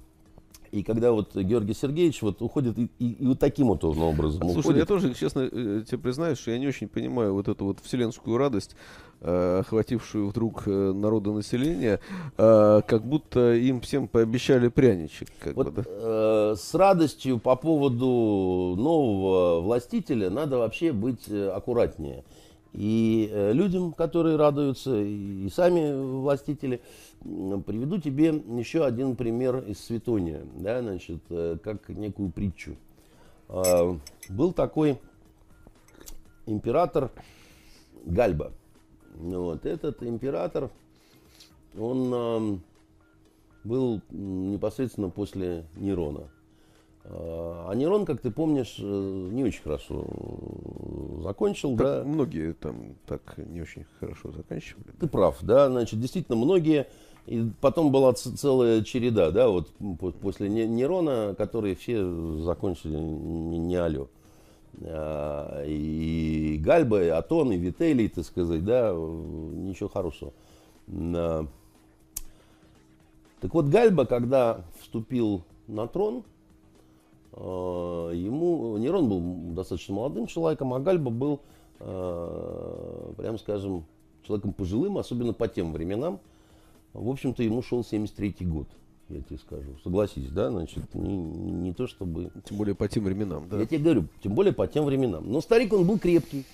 и когда вот Георгий Сергеевич вот уходит и, и, и вот таким вот он образом Слушай, уходит. я тоже, честно, э, тебе признаюсь, что я не очень понимаю вот эту вот вселенскую радость, э, охватившую вдруг э, народонаселение, как будто им всем пообещали пряничек. Как вот, бы, да? э, с радостью по поводу нового властителя надо вообще быть аккуратнее. И людям, которые радуются, и сами властители, приведу тебе еще один пример из Светония, да, значит, э, как некую притчу. А, был такой император Гальба. Вот, этот император, он был непосредственно после Нерона. А, а Нерон, как ты помнишь, э, не очень хорошо закончил, так да? Многие там так не очень хорошо заканчивали. Ты прав, да, значит, действительно многие. И потом была целая череда, да, вот после Нерона, которые все закончили не, не алё. А, и Гальба, и Атон, и Вителий, так сказать, да, ничего хорошего. Так вот, Гальба, когда вступил на трон, Э, ему Нерон был достаточно молодым человеком, а Гальба был, э, прям скажем, человеком пожилым, особенно по тем временам. В общем-то, ему шел 73-й год, я тебе скажу. Согласись, да, значит, не, не то чтобы... Тем более по тем временам, да. Я тебе говорю, тем более по тем временам. Но старик, он был крепкий.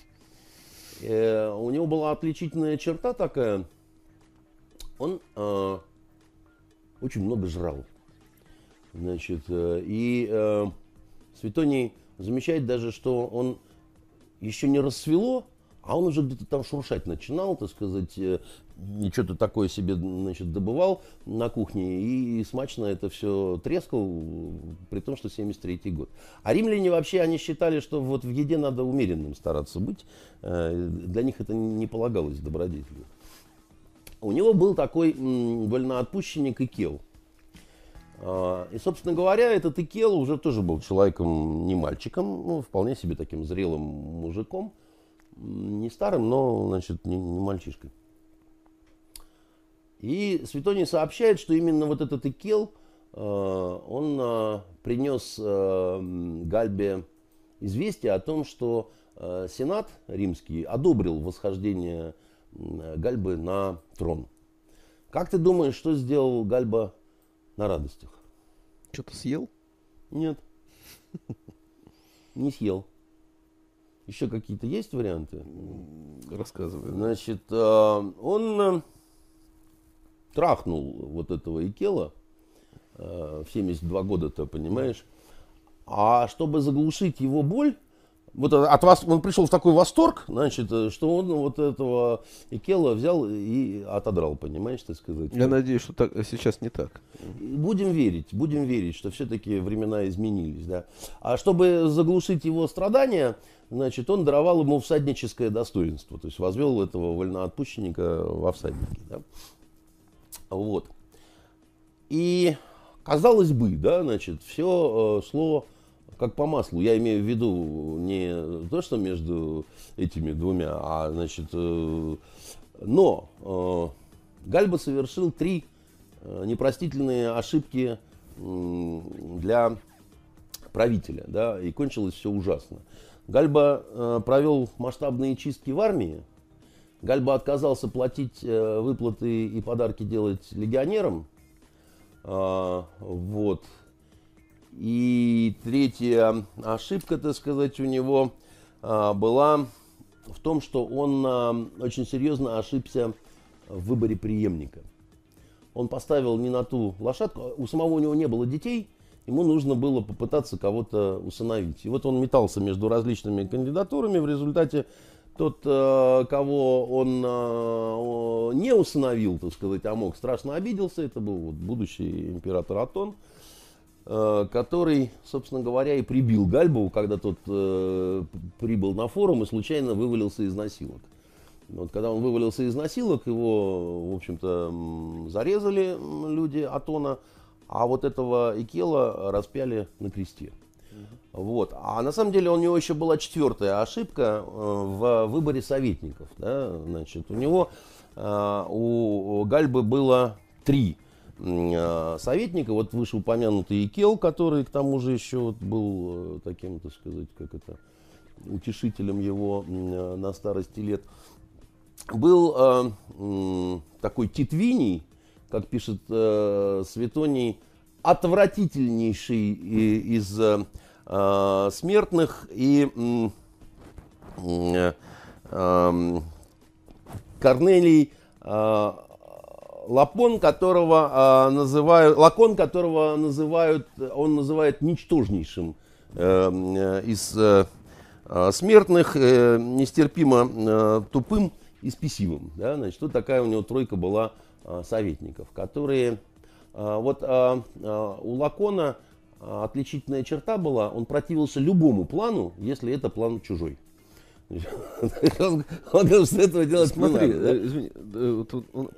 Э, у него была отличительная черта такая. Он э, очень много жрал. Значит, э, и э, Светоний замечает даже, что он еще не рассвело, А он уже где-то там шуршать начинал, так сказать, э, что-то такое себе, значит, добывал на кухне, и, смачно это все трескал, при том, что 73-й год. А римляне вообще, они считали, что вот в еде надо умеренным стараться быть. Э, для них это не полагалось добродетелью. У него был такой вольноотпущенник Икел. А, и, собственно говоря, этот Икел уже тоже был человеком, не мальчиком, ну, вполне себе таким зрелым мужиком – не старым, но, значит, не, не мальчишкой. И Светоний сообщает, что именно вот этот Икел, э, он э, принес э, Гальбе известие о том, что Сенат римский одобрил восхождение Гальбы на трон. Как ты думаешь, что сделал Гальба на радостях? Что-то съел? Нет. Не съел. Еще какие-то есть варианты? Рассказывай. Значит, он трахнул вот этого Икела э, в 72 года-то, понимаешь? А чтобы заглушить его боль, вот от вас он пришел в такой восторг, значит, что он вот этого Икела взял и отодрал, понимаешь, так сказать. Я надеюсь, что так, сейчас не так. Будем верить, будем верить, что все-таки времена изменились, да. А чтобы заглушить его страдания, значит, он даровал ему всадническое достоинство, то есть возвел этого вольноотпущенника во всадники. Да? Вот. И казалось бы, да, значит, все э, шло как по маслу. Я имею в виду не то, что между этими двумя, а, значит, э, но э, Гальба совершил три непростительные ошибки для правителя, да, и кончилось все ужасно. Гальба провел масштабные чистки в армии. Гальба отказался платить э, выплаты и подарки делать легионерам. Э, вот. И третья ошибка, так сказать, у него э, была в том, что он э, очень серьезно ошибся в выборе преемника. Он поставил не на ту лошадку. У самого у него не было детей – ему нужно было попытаться кого-то усыновить. И вот он метался между различными кандидатурами, в результате тот, э, кого он э, не усыновил, так сказать, а мог, страшно обиделся, это был вот будущий император Атон, э, который, собственно говоря, и прибил Гальбову, когда тот прибыл на форум и случайно вывалился из носилок. Вот, когда он вывалился из носилок, его, в общем-то, зарезали люди Атона, а вот этого Икела распяли на кресте. Вот. А на самом деле у него еще была четвертая ошибка э, в выборе советников. Да? Значит, у него, э, у Гальбы было три э, советника. Вот вышеупомянутый Икел, который к тому же еще вот был таким, так сказать, как это, утешителем его на старости лет. Был такой Титвиний, как пишет э, Светоний, отвратительнейший из э, э, смертных и э, э, Корнелий э, Лапон, которого э, называют, Лакон, которого называют, он называет ничтожнейшим э, э из э, э, смертных, э, нестерпимо э, тупым и спесивым. Да? Значит, вот такая у него тройка была Э, советников, которые... Э, вот э, у Лакона отличительная черта была, он противился любому плану, если это план чужой. Он говорил, что этого делать Смотри, извини,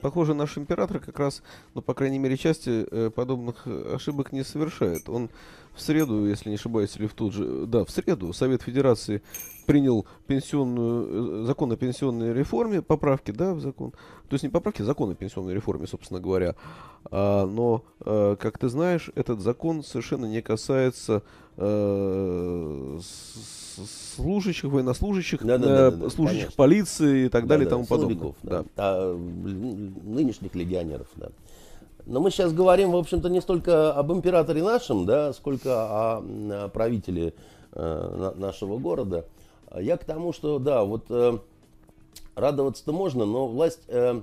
похоже, наш император как раз, ну, по крайней мере, части подобных ошибок не совершает. Он в среду, если не ошибаюсь, или в тот же, да, в среду Совет Федерации принял пенсионную, э, закон о пенсионной реформе, поправки, да, в закон. То есть не поправки, закон о пенсионной реформе, собственно говоря. А, но, а, как ты знаешь, этот закон совершенно не касается а, служащих, военнослужащих, да, да, э, да, служащих конечно. полиции и так далее и тому подобное. Да. Да. А, нынешних легионеров, да. Но мы сейчас говорим, в общем-то, не столько об императоре нашем, да, сколько о, правителе э, нашего города. Я к тому, что, да, вот э, радоваться-то можно, но власть э,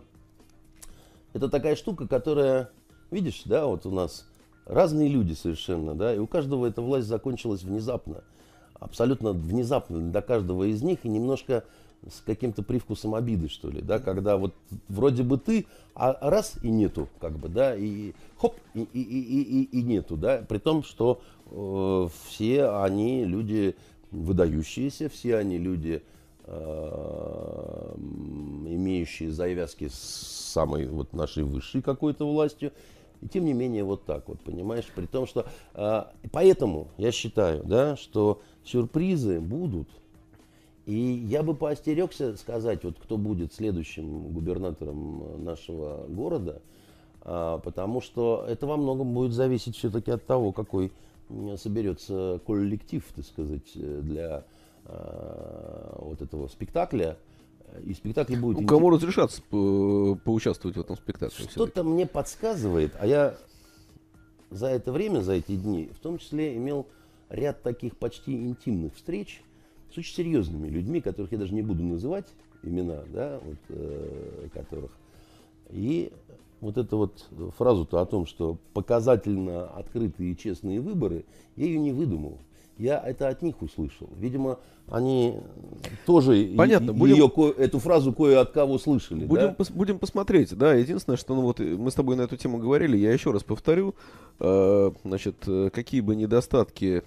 это такая штука, которая, видишь, да, вот у нас разные люди совершенно, да, и у каждого эта власть закончилась внезапно. Абсолютно внезапно для каждого из них и немножко с каким-то привкусом обиды, что ли, да, когда вот вроде бы ты, а раз и нету, как бы, да, и хоп, и, и, и, и, и нету, да, при том, что э, все они люди выдающиеся, все они люди, э, имеющие завязки с самой вот нашей высшей какой-то властью, и тем не менее вот так вот, понимаешь, при том, что, э, поэтому я считаю, да, что сюрпризы будут, и я бы поостерегся сказать, вот кто будет следующим губернатором нашего города, а, потому что это во многом будет зависеть все-таки от того, какой соберется коллектив, так сказать, для а, вот этого спектакля. И спектакль будет... Ну, кому разрешаться по поучаствовать в этом спектакле? Что-то мне подсказывает, а я за это время, за эти дни, в том числе имел ряд таких почти интимных встреч с очень серьезными людьми, которых я даже не буду называть имена, да, вот, э, которых. И вот эту вот фразу-то о том, что показательно открытые и честные выборы, я ее не выдумал. Я это от них услышал. Видимо, они тоже Понятно, будем, ее, эту фразу кое от кого слышали. Будем, да? пос, будем посмотреть. Да, единственное, что ну, вот, мы с тобой на эту тему говорили, я еще раз повторю. Э, значит, э, какие бы недостатки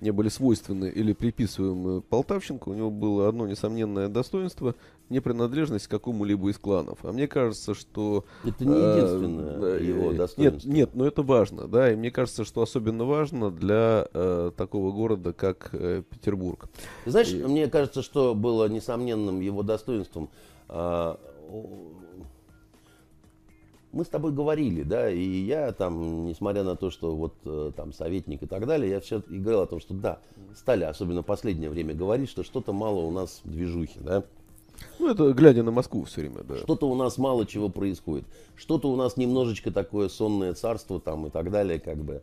не были свойственны или приписываемы Полтавченко, у него было одно несомненное достоинство – не принадлежность к какому-либо из кланов. А мне кажется, что... Это не единственное э, его достоинство. Нет, нет, но это важно, да, и мне кажется, что особенно важно для э, такого города, как э, Петербург. знаешь, и... мне кажется, что было несомненным его достоинством э, мы с тобой говорили, да, и я там, несмотря на то, что вот э, там советник и так далее, я все и говорил о том, что да, стали, особенно в последнее время, говорить, что что-то мало у нас движухи, да. Ну, это глядя на Москву все время, да. Что-то у нас мало чего происходит. Что-то у нас немножечко такое сонное царство там и так далее, как бы.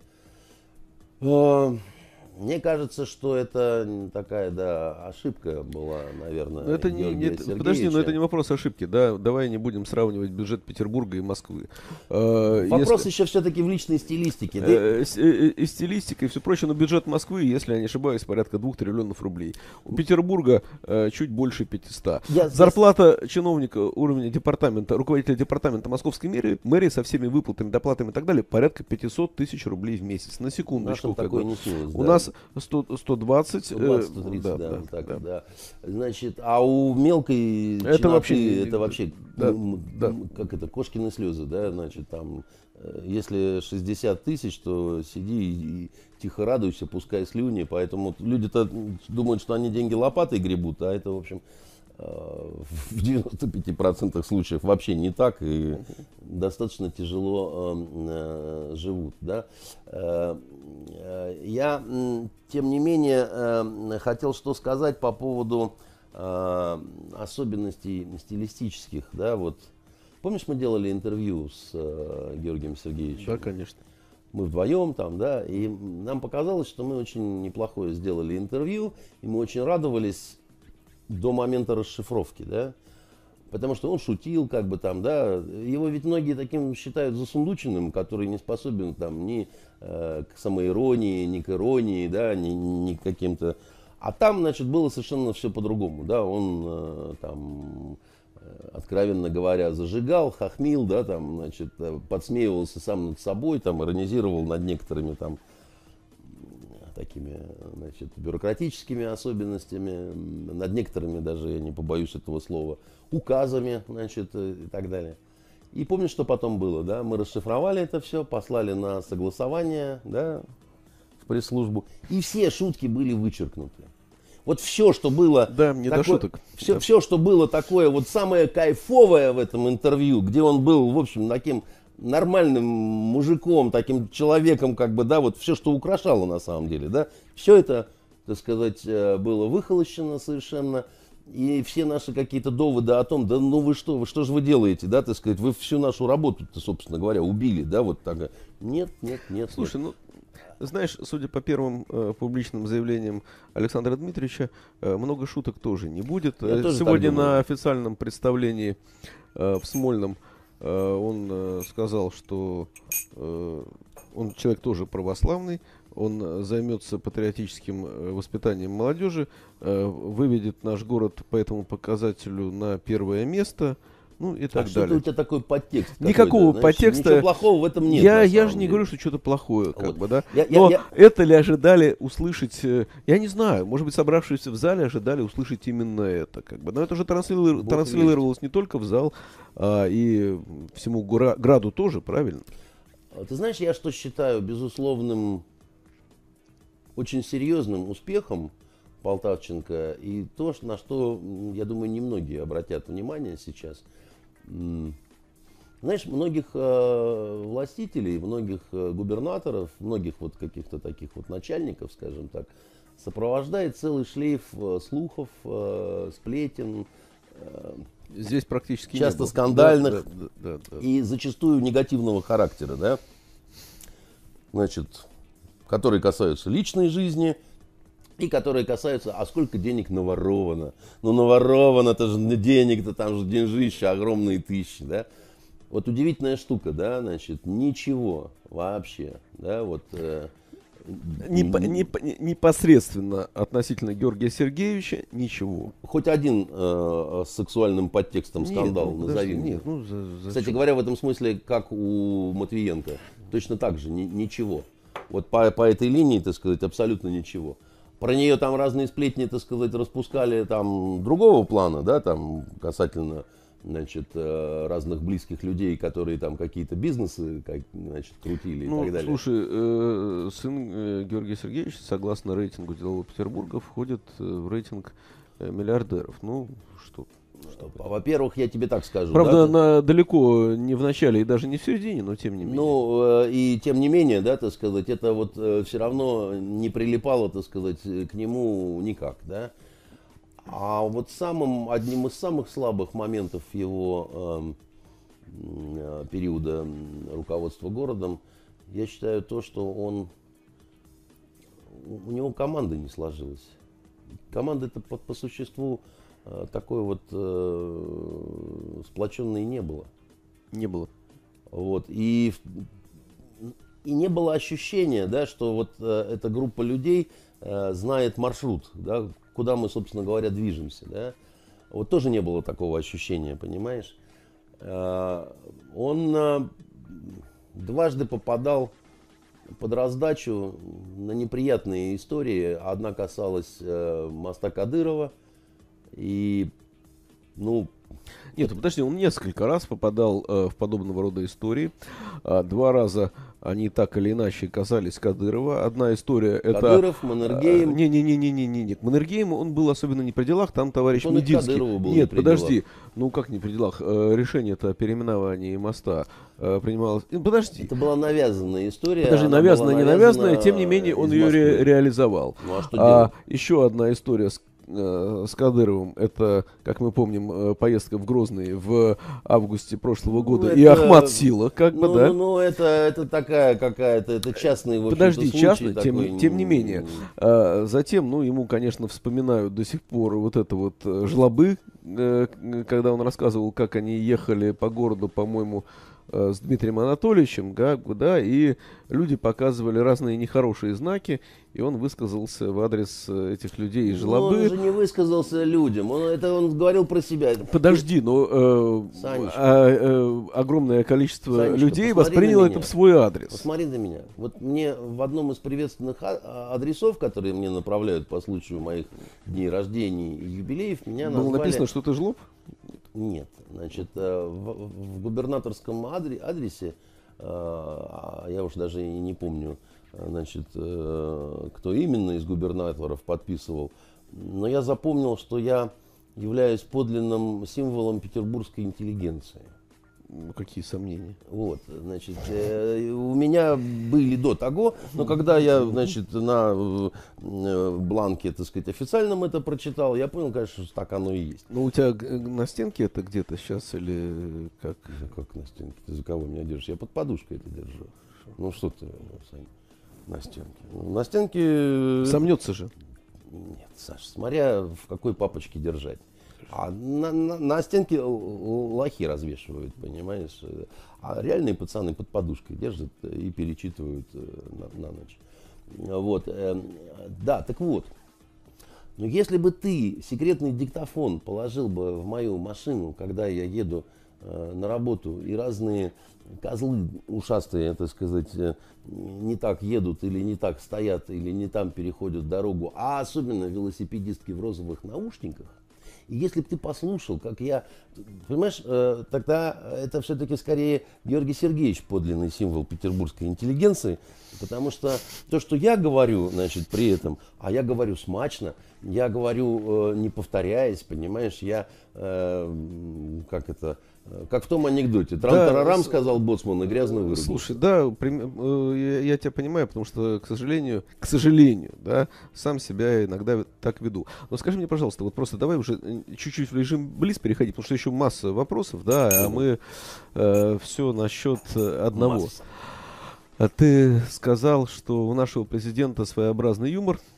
А, мне кажется, что это такая, да, ошибка была, наверное. Но это не, нет, подожди, но это не вопрос ошибки, да. Давай не будем сравнивать бюджет Петербурга и Москвы. Э, вопрос если, еще все-таки в личной стилистике. Э, э, э, и стилистика и все прочее, но бюджет Москвы, если я не ошибаюсь, порядка двух триллионов рублей. У Петербурга чуть больше 500. Я, Зарплата чиновника уровня департамента, руководителя департамента Московской мэрии, мэрии со всеми выплатами, доплатами и так далее, порядка 500 тысяч рублей в месяц. На секундочку. Не снилось, у да. нас 100, 120. 120, 130, да, да, да, так, да. да. Значит, а у мелкой это вообще, это вообще, да, да. как это, кошкины слезы, да, значит, там, э, если 60 тысяч, то сиди и тихо радуйся, пускай слюни, поэтому люди-то думают, что они деньги лопатой гребут, а это, в общем, в 95% случаев вообще не так и достаточно тяжело э, живут. Да? Э, я, тем не менее, э, хотел что сказать по поводу э, особенностей стилистических. Да? Вот, помнишь, мы делали интервью с Георгием Сергеевичем? Да, конечно. Мы вдвоем там, да, и нам показалось, что мы очень неплохое сделали интервью, и мы очень радовались до момента расшифровки, да, потому что он шутил, как бы там, да, его ведь многие таким считают засундученным, который не способен там ни э, к самоиронии, ни к иронии, да, ни, ни к каким-то... А там, значит, было совершенно все по-другому, да, он э, там э, откровенно говоря, зажигал, хохмил, да, там, значит, э, подсмеивался сам над собой, там, иронизировал над некоторыми там такими значит, бюрократическими особенностями, над некоторыми даже, я не побоюсь этого слова, указами значит, и так далее. И помнишь, что потом было, да? Мы расшифровали это все, послали на согласование, да, в пресс-службу, и все шутки были вычеркнуты. Вот все, что было... Да, мне такое, до шуток. Все, да. все, что было такое, вот самое кайфовое в этом интервью, где он был, в общем, таким нормальным мужиком, таким человеком, как бы, да, вот все, что украшало на самом деле, да, все это, так сказать, э, было выхолощено совершенно, и все наши какие-то доводы о том, да ну вы что, вы что же вы делаете, да, так сказать, вы всю нашу работу, собственно говоря, убили, да, вот так. Нет, нет, нет. Слушай, нет. ну, знаешь, судя по первым э, публичным заявлениям Александра Дмитриевича, э, много шуток тоже не будет. Я Сегодня на официальном представлении э, в Смольном Э, он э, сказал, что э, он человек тоже православный, он займется патриотическим воспитанием молодежи, выведет наш город по этому показателю на первое место – ну и так а далее. Что у тебя такой подтекст? Никакого Значит, подтекста. Ничего плохого в этом нет. Я, я же не деле. говорю, что что-то плохое, как вот. бы, да. Я, Но я, это ли ожидали услышать? Э, я не знаю. Может быть, собравшиеся в зале ожидали услышать именно это, как бы. Но это же транслировалось, транслировалось не только в зал, а и всему граду тоже, правильно? А ты знаешь, я что считаю безусловным, очень серьезным успехом Полтавченко и то, на что, я думаю, немногие обратят внимание сейчас – знаешь, многих э, властителей, многих э, губернаторов, многих вот каких-то таких вот начальников, скажем так, сопровождает целый шлейф э, слухов, э, сплетен. Э, Здесь практически часто скандальных да, да, да, да. и зачастую негативного характера, да, значит, которые касаются личной жизни, и которые касаются, а сколько денег наворовано. Ну, наворовано, это же денег-то, там же деньжища, огромные тысячи, да. Вот удивительная штука, да, значит, ничего вообще, да, вот... Э, Неп, неп, непосредственно относительно Георгия Сергеевича ничего. Хоть один э, с сексуальным подтекстом скандал нет, ну, назови. Нет, ну, за, за Кстати говоря, в этом смысле, как у Матвиенко, точно так же, ни, ничего. Вот по, по этой линии, так сказать, абсолютно ничего. Про нее там разные сплетни, так сказать, распускали там другого плана, да, там касательно значит, э, разных близких людей, которые там какие-то бизнесы как, значит, крутили ну, и так далее. Слушай, э, сын э, Георгия Сергеевича, согласно рейтингу делового Петербурга, входит э, в рейтинг э, миллиардеров. Ну, что во-первых, я тебе так скажу. Правда, да, на, далеко не в начале и даже не в середине, но тем не менее. Ну, э, и тем не менее, да, так сказать, это вот э, все равно не прилипало, так сказать, к нему никак, да. А вот самым, одним из самых слабых моментов его э, периода руководства городом, я считаю то, что он, у него команда не сложилась. Команда это по, по существу такой вот э, сплоченной не было. Не было. Вот. И, и не было ощущения, да, что вот э, эта группа людей э, знает маршрут, да, куда мы, собственно говоря, движемся. Да. Вот тоже не было такого ощущения, понимаешь? Э, он э, дважды попадал под раздачу на неприятные истории. Одна касалась э, моста Кадырова – и, ну, нет, подожди, он несколько раз попадал э, в подобного рода истории. А, два раза они так или иначе касались Кадырова. Одна история это... Кадыров, Маннергейм. Не-не-не-не-не-не. Нет, Маннергейм, он был особенно не при делах, там товарищ он Мединский. Был Нет, подожди. Делах. Ну как не при делах? Э, решение это о переименовании моста э, принималось... Э, подожди. Это была навязанная история. Подожди, навязанная, не навязанная, тем не менее он ее ре- реализовал. Ну а что а, Еще одна история с э, с Кадыровым. Это, как мы помним, э, поездка в Грозный в августе прошлого года. Ну, это, и Ахмат Сила, как ну, бы, да? Ну, ну, это, это такая какая-то, это частный, в Подожди, частный, тем, тем не менее. А, затем, ну, ему, конечно, вспоминают до сих пор вот это вот э, жлобы, э, когда он рассказывал, как они ехали по городу, по-моему, Э, с Дмитрием Анатольевичем, Гагу, да, и люди показывали разные нехорошие знаки, и он высказался в адрес э, этих людей из Жлобы. Ну, он же не высказался людям, он, это он говорил про себя. Подожди, но э, а, э, огромное количество Санечка, людей восприняло это в свой адрес. Посмотри на меня. Вот мне в одном из приветственных а, адресов, которые мне направляют по случаю моих дней рождения и юбилеев, меня Было назвали... написано, что ты жлоб? Нет. Значит, э, в, в губернаторском адресе, э, а я уж даже и не помню, значит, э, кто именно из губернаторов подписывал, но я запомнил, что я являюсь подлинным символом петербургской интеллигенции. Какие сомнения? Вот, значит, э, у меня были до того, но когда я, значит, на э, бланке, так сказать, официальном это прочитал, я понял, конечно, что так оно и есть. Ну, у тебя на стенке это где-то сейчас или как? Как на стенке? Ты за кого меня держишь? Я под подушкой это держу. Ну, что ты, Сань, на стенке? Ну, на стенке... Э, Сомнется же. Нет, Саш, смотря в какой папочке держать. А на, на, на стенке лохи развешивают, понимаешь? А реальные пацаны под подушкой держат и перечитывают э, на, на ночь. Вот, э, да, так вот. Но если бы ты секретный диктофон положил бы в мою машину, когда я еду э, на работу, и разные козлы ушастые, так сказать, не так едут или не так стоят, или не там переходят дорогу, а особенно велосипедистки в розовых наушниках, и если бы ты послушал, как я... Понимаешь, э, тогда это все-таки скорее Георгий Сергеевич подлинный символ петербургской интеллигенции, потому что то, что я говорю, значит, при этом, а я говорю смачно, я говорю, э, не повторяясь, понимаешь, я, э, как это, как в том анекдоте. Трам-тарарам, да, сказал Боцман, и грязно вырубил. Слушай, да, я, я тебя понимаю, потому что, к сожалению, к сожалению, да, сам себя иногда так веду. Но скажи мне, пожалуйста, вот просто давай уже чуть-чуть в режим близ переходить, потому что еще масса вопросов, да, а мы э, все насчет одного. Масса. А ты сказал, что у нашего президента своеобразный юмор –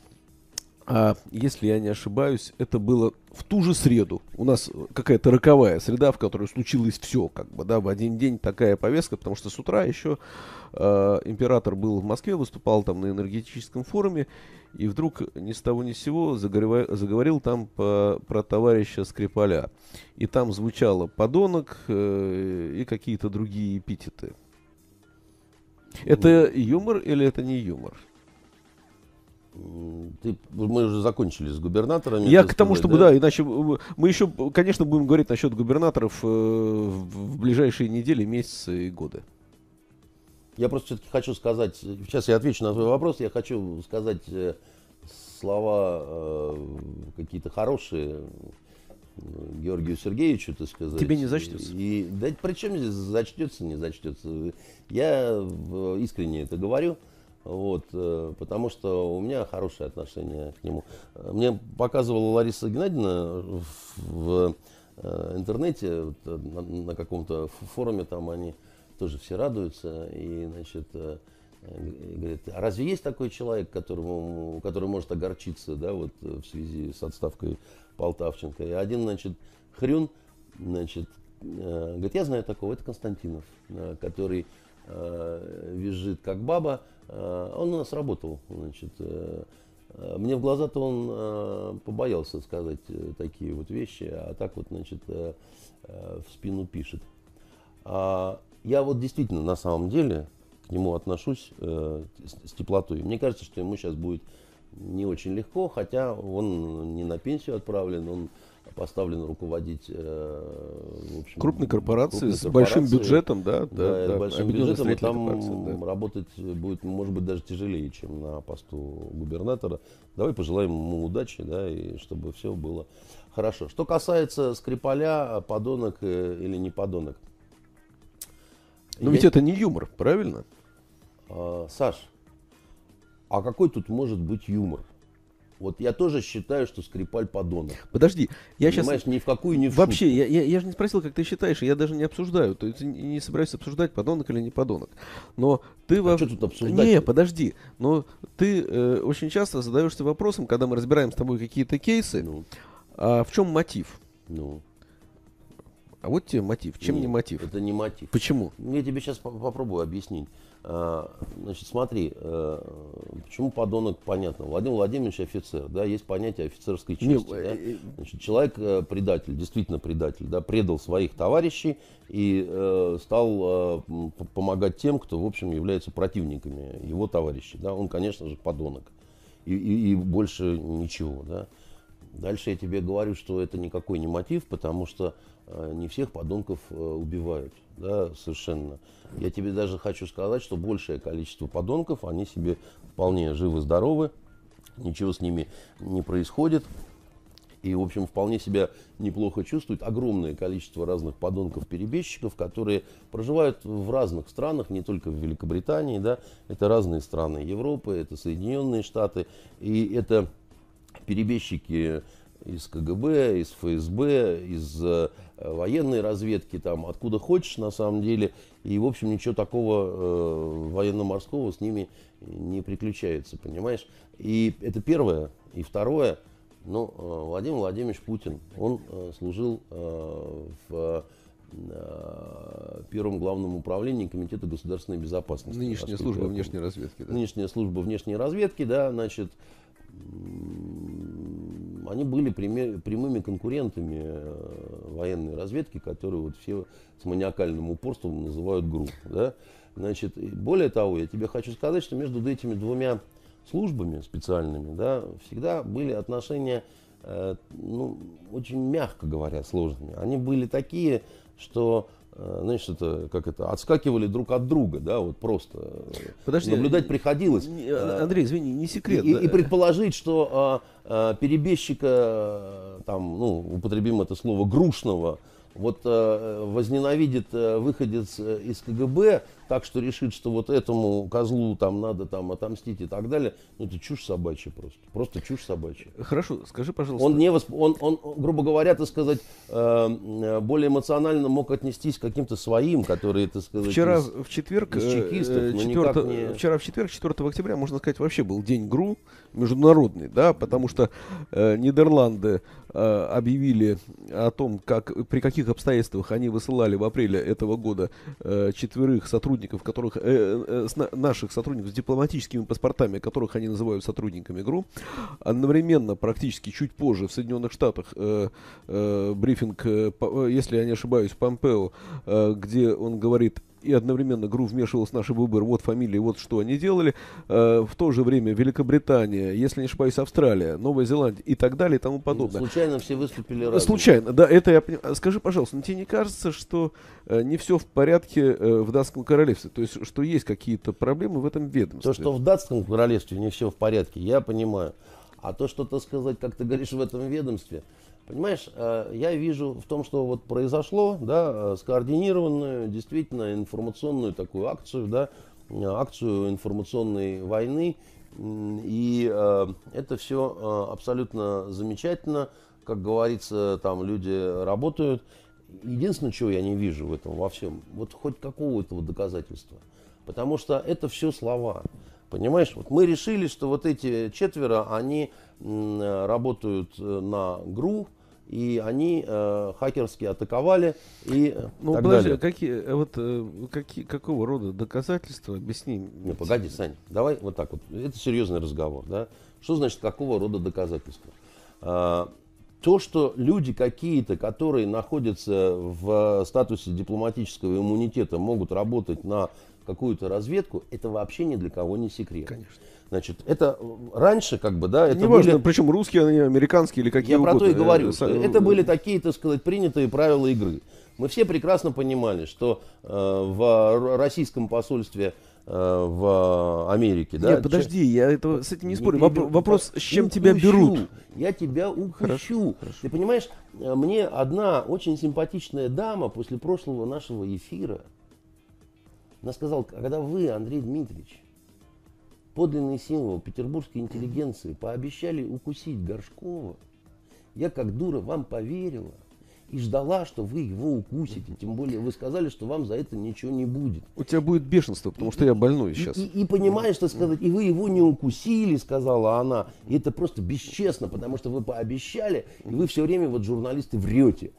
а если я не ошибаюсь, это было в ту же среду. У нас какая-то роковая среда, в которой случилось все, как бы, да, в один день такая повестка, потому что с утра еще э, император был в Москве, выступал там на энергетическом форуме, и вдруг ни с того ни с сего заговорил, заговорил там по, про товарища Скрипаля. И там звучало подонок э, и какие-то другие эпитеты. Это юмор или это не юмор? Ты, мы уже закончили с губернаторами. Я к тому, чтобы, да? да, иначе мы еще, конечно, будем говорить насчет губернаторов э, в ближайшие недели, месяцы и годы. Я просто все-таки хочу сказать, сейчас я отвечу на твой вопрос, я хочу сказать э, слова э, какие-то хорошие Георгию Сергеевичу, так сказать. Тебе не зачтется? И, да причем здесь зачтется, не зачтется. Я искренне это говорю. Вот, э, потому что у меня хорошее отношение к нему. Мне показывала Лариса Геннадьевна в э, интернете, э, на, на каком-то форуме, там они тоже все радуются, и, значит, говорит, а разве есть такой человек, которому, который может огорчиться, да, вот в связи с отставкой Полтавченко? И один, значит, Хрюн, значит, говорит, я знаю такого, это Константинов, который визжит как баба, он у нас работал, значит, э, э, мне в глаза-то он побоялся сказать такие вот вещи, а так вот, значит, в спину пишет. А я вот действительно на самом деле к нему отношусь с теплотой. Мне кажется, что ему сейчас будет не очень легко, хотя он не на пенсию отправлен, он поставлен руководить э, в общем, крупной корпорацией крупной с большим бюджетом, да, да, да, да большим бюджетом, и там да. работать будет, может быть, даже тяжелее, чем на посту губернатора. Давай пожелаем ему удачи, да, и чтобы все было хорошо. Что касается Скрипаля, подонок э, или не подонок. Но Я... ведь это не юмор, правильно? А, Саш, а какой тут может быть юмор? Вот я тоже считаю, что Скрипаль подонок. Подожди, я Понимаешь, сейчас... ни в какую, ни в Вообще, я, я, я же не спросил, как ты считаешь, я даже не обсуждаю. То есть не собираюсь обсуждать, подонок или не подонок. Но ты... А во... что тут обсуждать? Не, подожди. Но ты э, очень часто задаешься вопросом, когда мы разбираем с тобой какие-то кейсы, ну. а в чем мотив? Ну. А вот тебе мотив. Чем Нет, не мотив? Это не мотив. Почему? Я тебе сейчас попробую объяснить. А, значит, смотри, э, почему подонок, понятно. Владимир Владимирович офицер, да, есть понятие офицерской чести. Да? Э, э, значит, человек предатель, действительно предатель, да, предал своих товарищей и э, стал э, помогать тем, кто, в общем, является противниками его товарищей. Да? Он, конечно же, подонок. И, и, и больше ничего, да. Дальше я тебе говорю, что это никакой не мотив, потому что э, не всех подонков э, убивают, да, совершенно. Я тебе даже хочу сказать, что большее количество подонков, они себе вполне живы-здоровы, ничего с ними не происходит. И, в общем, вполне себя неплохо чувствуют. Огромное количество разных подонков-перебежчиков, которые проживают в разных странах, не только в Великобритании, да, это разные страны Европы, это Соединенные Штаты, и это перебежчики из КГБ, из ФСБ, из э, военной разведки, там, откуда хочешь на самом деле. И, в общем, ничего такого э, военно-морского с ними не приключается, понимаешь? И это первое. И второе, ну, э, Владимир Владимирович Путин, он э, служил э, в э, первом главном управлении Комитета государственной безопасности. Нынешняя служба внешней разведки. Да? Нынешняя служба внешней разведки, да, значит, они были прямыми конкурентами э, военной разведки, которую вот все с маниакальным упорством называют ГРУ. Да? Значит, более того, я тебе хочу сказать, что между этими двумя службами специальными да, всегда были отношения, э, ну, очень мягко говоря, сложными. Они были такие, что Э, знаешь, это как это отскакивали друг от друга, да, вот просто Подожди, наблюдать приходилось. Андрей, извини, не секрет. И, да? и предположить, что а, а, перебежчика, там, ну, употребим это слово грушного, вот э, возненавидит э, выходец э, из КГБ, так что решит, что вот этому козлу там надо там отомстить и так далее, ну это чушь собачья просто, просто чушь собачья. Хорошо, скажи, пожалуйста. Он не восп... он, он, грубо говоря, так сказать, э, более эмоционально мог отнестись к каким-то своим, которые, так сказать, вчера из, в четверг, из чекистов, э, 4, не... вчера в четверг, 4 октября, можно сказать, вообще был день ГРУ международный, да, потому что э, Нидерланды э, объявили о том, как при каких обстоятельствах они высылали в апреле этого года э, четверых сотрудников которых, э, э, с наших сотрудников с дипломатическими паспортами, которых они называют сотрудниками ГРУ, одновременно, практически чуть позже, в Соединенных Штатах э, э, брифинг, э, по, если я не ошибаюсь, Помпео, э, где он говорит и одновременно ГРУ вмешивалась в наши выборы, вот фамилии, вот что они делали. Э, в то же время Великобритания, если не ошибаюсь, Австралия, Новая Зеландия и так далее и тому подобное. Случайно все выступили разом. Случайно, да, это я понимаю. Скажи, пожалуйста, но тебе не кажется, что э, не все в порядке э, в датском королевстве? То есть, что есть какие-то проблемы в этом ведомстве? То, что в датском королевстве не все в порядке, я понимаю. А то, что, так сказать, как ты говоришь, в этом ведомстве, Понимаешь, э, я вижу в том, что вот произошло, да, э, скоординированную, действительно информационную такую акцию, да, э, акцию информационной войны. И это все абсолютно замечательно. Как говорится, там люди работают. Единственное, чего я не вижу в этом во всем, вот хоть какого-то доказательства. Потому что это все слова. Понимаешь, вот мы решили, что вот эти четверо, они работают на ГРУ, и они э, хакерски атаковали и ну, так подожди, далее. Какие, э, вот, э, какие, какого рода доказательства, объясни. Не, погоди, Сань, давай вот так вот. Это серьезный разговор. Да? Что значит какого рода доказательства? А, то, что люди какие-то, которые находятся в статусе дипломатического иммунитета, могут работать на какую-то разведку, это вообще ни для кого не секрет. Конечно. Значит, это раньше, как бы, да, это не были... важно, причем русские, они американские или какие Я угодно. про то и говорю. Это были такие, так сказать, принятые правила игры. Мы все прекрасно понимали, что э, в российском посольстве э, в Америке, да. Нет, подожди, я это, с этим не спорю. Не Воп- вопрос, с чем укущу, тебя берут? Я тебя. Хорошо, хорошо. Ты понимаешь, э, мне одна очень симпатичная дама после прошлого нашего эфира, она сказала, когда вы, Андрей Дмитриевич, подлинный символ петербургской интеллигенции, пообещали укусить Горшкова, я как дура вам поверила и ждала, что вы его укусите. Тем более вы сказали, что вам за это ничего не будет. У тебя будет бешенство, потому и, что я больной сейчас. И, и, и понимаешь, что сказать, и вы его не укусили, сказала она. И это просто бесчестно, потому что вы пообещали, и вы все время, вот журналисты, врете.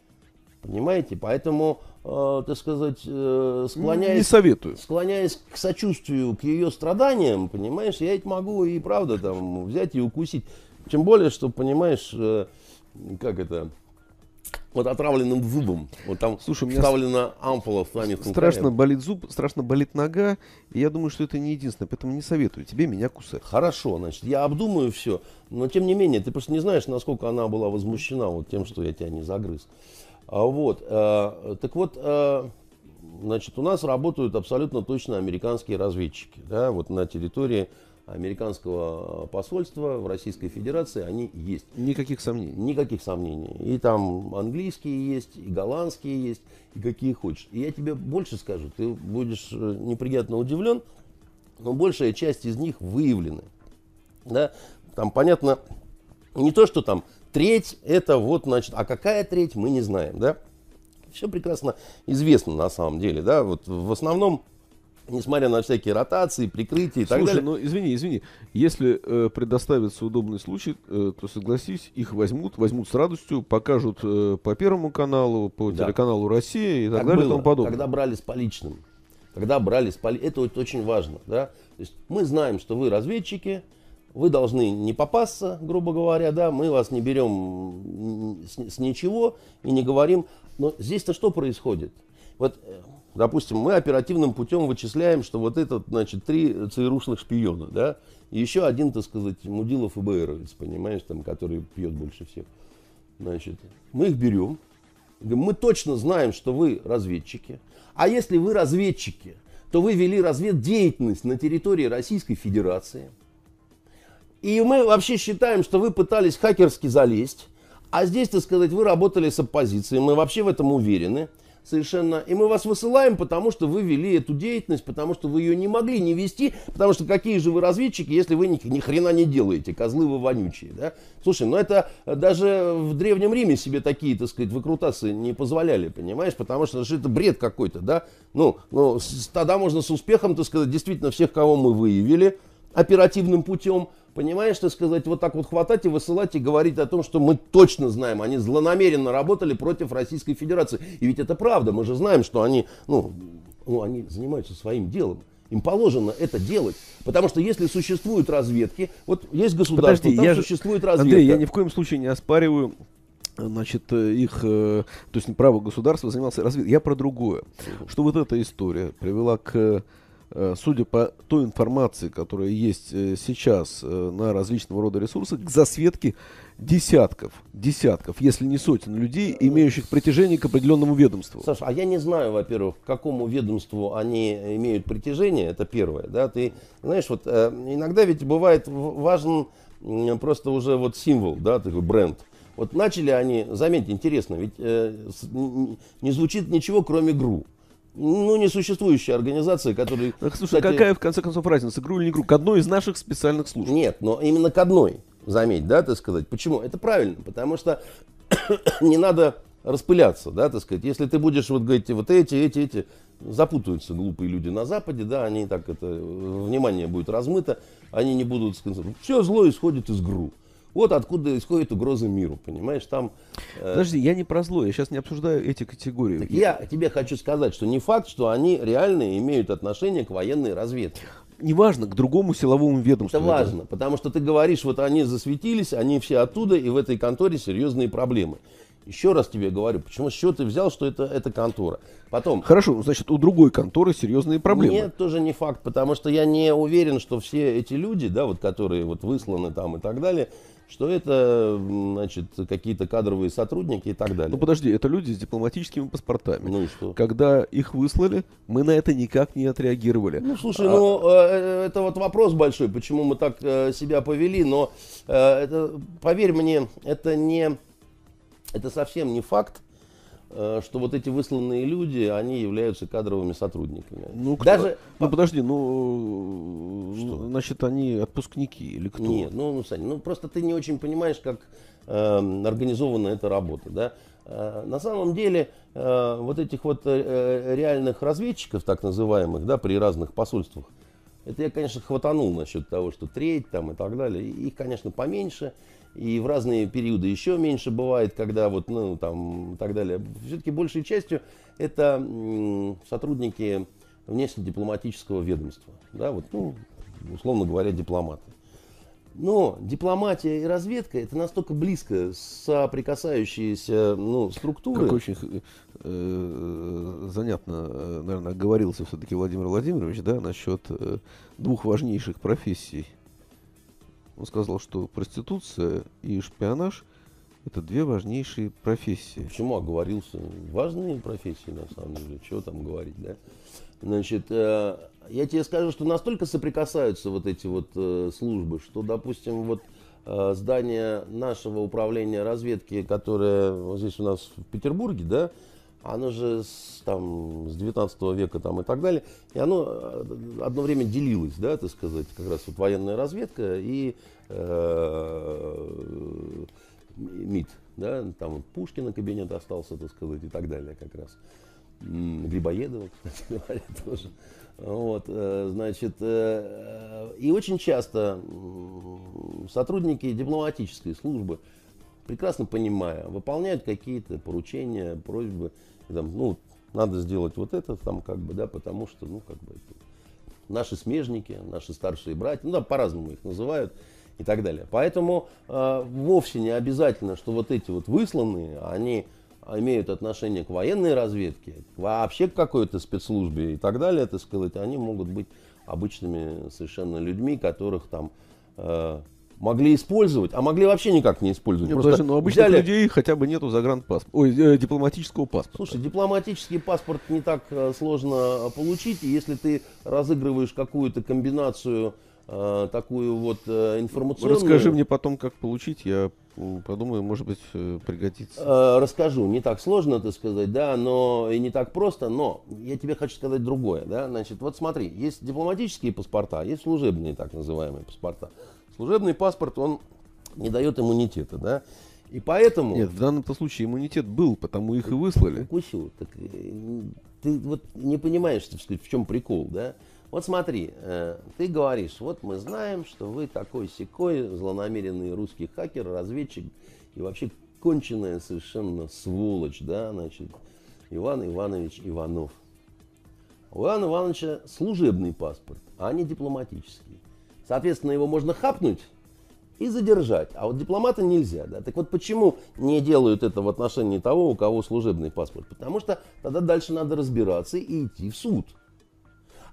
Понимаете? Поэтому, э, так сказать, э, склоняясь, не советую. склоняясь к сочувствию, к ее страданиям, понимаешь, я ведь могу и правда там взять и укусить. Тем более, что, понимаешь, э, как это, вот отравленным зубом. Вот там Слушай, вставлена ампула в Страшно краем. болит зуб, страшно болит нога. И я думаю, что это не единственное. Поэтому не советую тебе меня кусать. Хорошо, значит, я обдумаю все. Но тем не менее, ты просто не знаешь, насколько она была возмущена вот тем, что я тебя не загрыз. А вот, э, так вот, э, значит, у нас работают абсолютно точно американские разведчики. Да, вот на территории американского посольства в Российской Федерации они есть. Никаких сомнений. Никаких сомнений. И там английские есть, и голландские есть, и какие хочешь. И я тебе больше скажу, ты будешь э, неприятно удивлен, но большая часть из них выявлены. Да? Там понятно, не то, что там Треть это вот, значит, а какая треть, мы не знаем, да? Все прекрасно известно на самом деле, да, вот в основном несмотря на всякие ротации, прикрытия и так Слушай, далее. ну извини, извини, если э, предоставится удобный случай, э, то согласись, их возьмут, возьмут с радостью, покажут э, по Первому каналу, по Да. телеканалу Россия и так Как далее и было, тому подобное. когда брали с поличным. Когда брали с поли... Это вот очень важно. Да? То есть мы знаем, что вы разведчики, вы должны не попасться, грубо говоря, да, мы вас не берем с, с ничего и не говорим. Но здесь-то что происходит? Вот, э, допустим, мы оперативным путем вычисляем, что вот этот, значит, три ЦРУшных шпиона, да, и еще один, так сказать, Мудилов ФБРовец, понимаешь, там, который пьет больше всех. Значит, мы их берем, Мы точно знаем, что вы разведчики. А если вы разведчики, то вы вели разведдеятельность на территории Российской Федерации. И мы вообще считаем, что вы пытались хакерски залезть. А здесь, так сказать, вы работали с оппозицией. Мы вообще в этом уверены совершенно. И мы вас высылаем, потому что вы вели эту деятельность, потому что вы ее не могли не вести, потому что какие же вы разведчики, если вы ни, ни хрена не делаете, козлы вы вонючие, да? Слушай, ну это даже в Древнем Риме себе такие, так сказать, выкрутасы не позволяли, понимаешь? Потому что это бред какой-то, да? Ну, ну, тогда можно с успехом, так сказать, действительно всех, кого мы выявили, оперативным путем, понимаешь, так сказать, вот так вот хватать и высылать и говорить о том, что мы точно знаем, они злонамеренно работали против Российской Федерации. И ведь это правда, мы же знаем, что они, ну, ну они занимаются своим делом. Им положено это делать. Потому что если существуют разведки, вот есть государство, Подожди, там я же- существует разведка. Андрей, я ни в коем случае не оспариваю значит, их, э, то есть право государства занимался разведкой. Я про другое. Что вот эта история привела к, судя по той информации, которая есть э, сейчас э, на различного рода ресурсах, к засветке десятков, десятков, если не сотен людей, имеющих притяжение к определенному ведомству. Саша, а я не знаю, во-первых, к какому ведомству они имеют притяжение, это первое, да, ты знаешь, вот э, иногда ведь бывает важен просто уже вот символ, да, такой бренд. Вот начали они, заметьте, интересно, ведь э, не звучит ничего, кроме ГРУ. Ну, несуществующая организация, которая... Так, слушай, кстати, какая в конце концов разница, игру или не игру? К одной из наших специальных служб. Нет, но именно к одной, заметь, да, так сказать. Почему? Это правильно, потому что не надо распыляться, да, так сказать. Если ты будешь вот говорить, вот эти, эти, эти, запутаются глупые люди на Западе, да, они так это, внимание будет размыто, они не будут сконцентрироваться. Все зло исходит из ГРУ. Вот откуда исходит угроза миру, понимаешь, там... э, Подожди, я не про зло, я сейчас не обсуждаю эти категории. так я тебе хочу сказать, что не факт, что они реально имеют отношение к военной разведке. Неважно, к другому силовому ведомству. Это важно, потому что ты говоришь, вот они засветились, они все оттуда, и в этой конторе серьезные проблемы. Еще раз тебе говорю, почему с чего ты взял, что это, это контора. Потом, Хорошо, значит, у другой конторы серьезные проблемы. нет, тоже не факт, потому что я не уверен, что все эти люди, да, вот, которые вот высланы там и так далее, что это, значит, какие-то кадровые сотрудники и так далее. Ну подожди, это люди с дипломатическими паспортами. Ну и что? Когда их выслали, мы на это никак не отреагировали. Ну, слушай, ну, э, это вот вопрос большой, почему мы так э, себя повели, но э, это, поверь мне, это не, это совсем не факт, что вот эти высланные люди, они являются кадровыми сотрудниками. Ну, кто- Даже, ну подожди, ну, ну, значит, они отпускники или кто? Нет, ну, ну, Саня, ну просто ты не очень понимаешь, как э, организована эта работа, да. Э, на самом деле, э, вот этих вот э, э, реальных разведчиков, так называемых, да, при разных посольствах, это я, конечно, хватанул насчет того, что треть там и так далее. Их, конечно, поменьше. И в разные периоды еще меньше бывает, когда вот, ну, там, и так далее. Все-таки большей частью это сотрудники внешнедипломатического ведомства. Да, вот, ну, условно говоря, дипломаты. Но дипломатия и разведка это настолько близко соприкасающиеся ну, структуры. Как очень э, занятно, э, наверное, оговорился все-таки Владимир Владимирович, да, насчет э, двух важнейших профессий. Он сказал, что проституция и шпионаж это две важнейшие профессии. Почему оговорился? Важные профессии, на самом деле. Чего там говорить, да? Значит, э, я тебе скажу, что настолько соприкасаются вот эти вот э, службы, что, допустим, вот э, здание нашего управления разведки, которое вот здесь у нас в Петербурге, да, оно же с, там, с 19 века там, и так далее, и оно э, одно время делилось, да, так сказать, как раз вот военная разведка и э, МИД, да, там вот Пушкина кабинет остался, так сказать, и так далее как раз. Грибоедова, кстати говоря, тоже. Вот, э, значит, э, и очень часто сотрудники дипломатической службы, прекрасно понимая, выполняют какие-то поручения, просьбы, там, ну, надо сделать вот это, там, как бы, да, потому что, ну, как бы, это наши смежники, наши старшие братья, ну, да, по-разному их называют и так далее. Поэтому э, вовсе не обязательно, что вот эти вот высланные, они имеют отношение к военной разведке, вообще к какой-то спецслужбе и так далее, так сказать, они могут быть обычными совершенно людьми, которых там э, могли использовать, а могли вообще никак не использовать. Нет, даже, ну, обычных взяли... людей хотя бы нету загранпаспорта, ой, э, дипломатического паспорта. Слушай, дипломатический паспорт не так э, сложно получить, и если ты разыгрываешь какую-то комбинацию э, такую вот э, информационную... Расскажи мне потом, как получить, я подумаю, может быть, э, пригодится. Э, расскажу, не так сложно, это сказать, да, но и не так просто, но я тебе хочу сказать другое, да, значит, вот смотри, есть дипломатические паспорта, есть служебные так называемые паспорта. Служебный паспорт, он не дает иммунитета, да, и поэтому... Нет, в данном случае иммунитет был, потому их и выслали. Укусил. Так, э, ты вот не понимаешь, так сказать, в чем прикол, да? Вот смотри, э, ты говоришь, вот мы знаем, что вы такой секой злонамеренный русский хакер, разведчик и вообще конченая совершенно сволочь, да, значит, Иван Иванович Иванов. У Ивана Ивановича служебный паспорт, а не дипломатический. Соответственно, его можно хапнуть и задержать. А вот дипломата нельзя. Да? Так вот почему не делают это в отношении того, у кого служебный паспорт? Потому что тогда дальше надо разбираться и идти в суд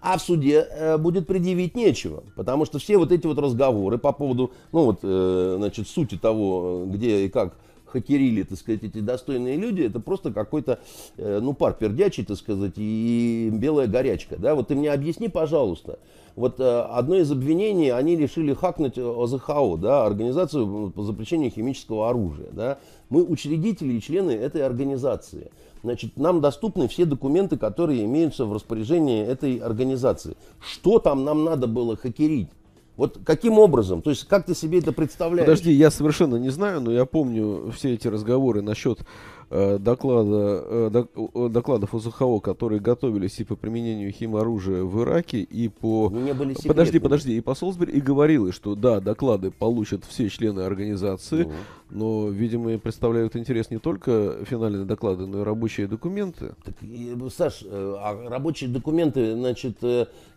а в суде э, будет предъявить нечего. Потому что все вот эти вот разговоры по поводу, ну вот, э, значит, сути того, где и как хакерили, так сказать, эти достойные люди, это просто какой-то, э, ну, пар пердячий, так сказать, и белая горячка, да, вот ты мне объясни, пожалуйста, вот э, одно из обвинений, они решили хакнуть ОЗХО, да, Организацию по запрещению химического оружия, да, мы учредители и члены этой организации, значит, нам доступны все документы, которые имеются в распоряжении этой организации. Что там нам надо было хакерить? Вот каким образом? То есть как ты себе это представляешь? Подожди, я совершенно не знаю, но я помню все эти разговоры насчет доклада, э, докладов ОЗХО, которые готовились и по применению химоружия в Ираке, и по... не были подожди, подожди, и по Солсбери, и говорилось, что да, доклады получат все члены организации, ну. но, видимо, представляют интерес не только финальные доклады, но и рабочие документы. Так, Саш, э, а рабочие документы, значит,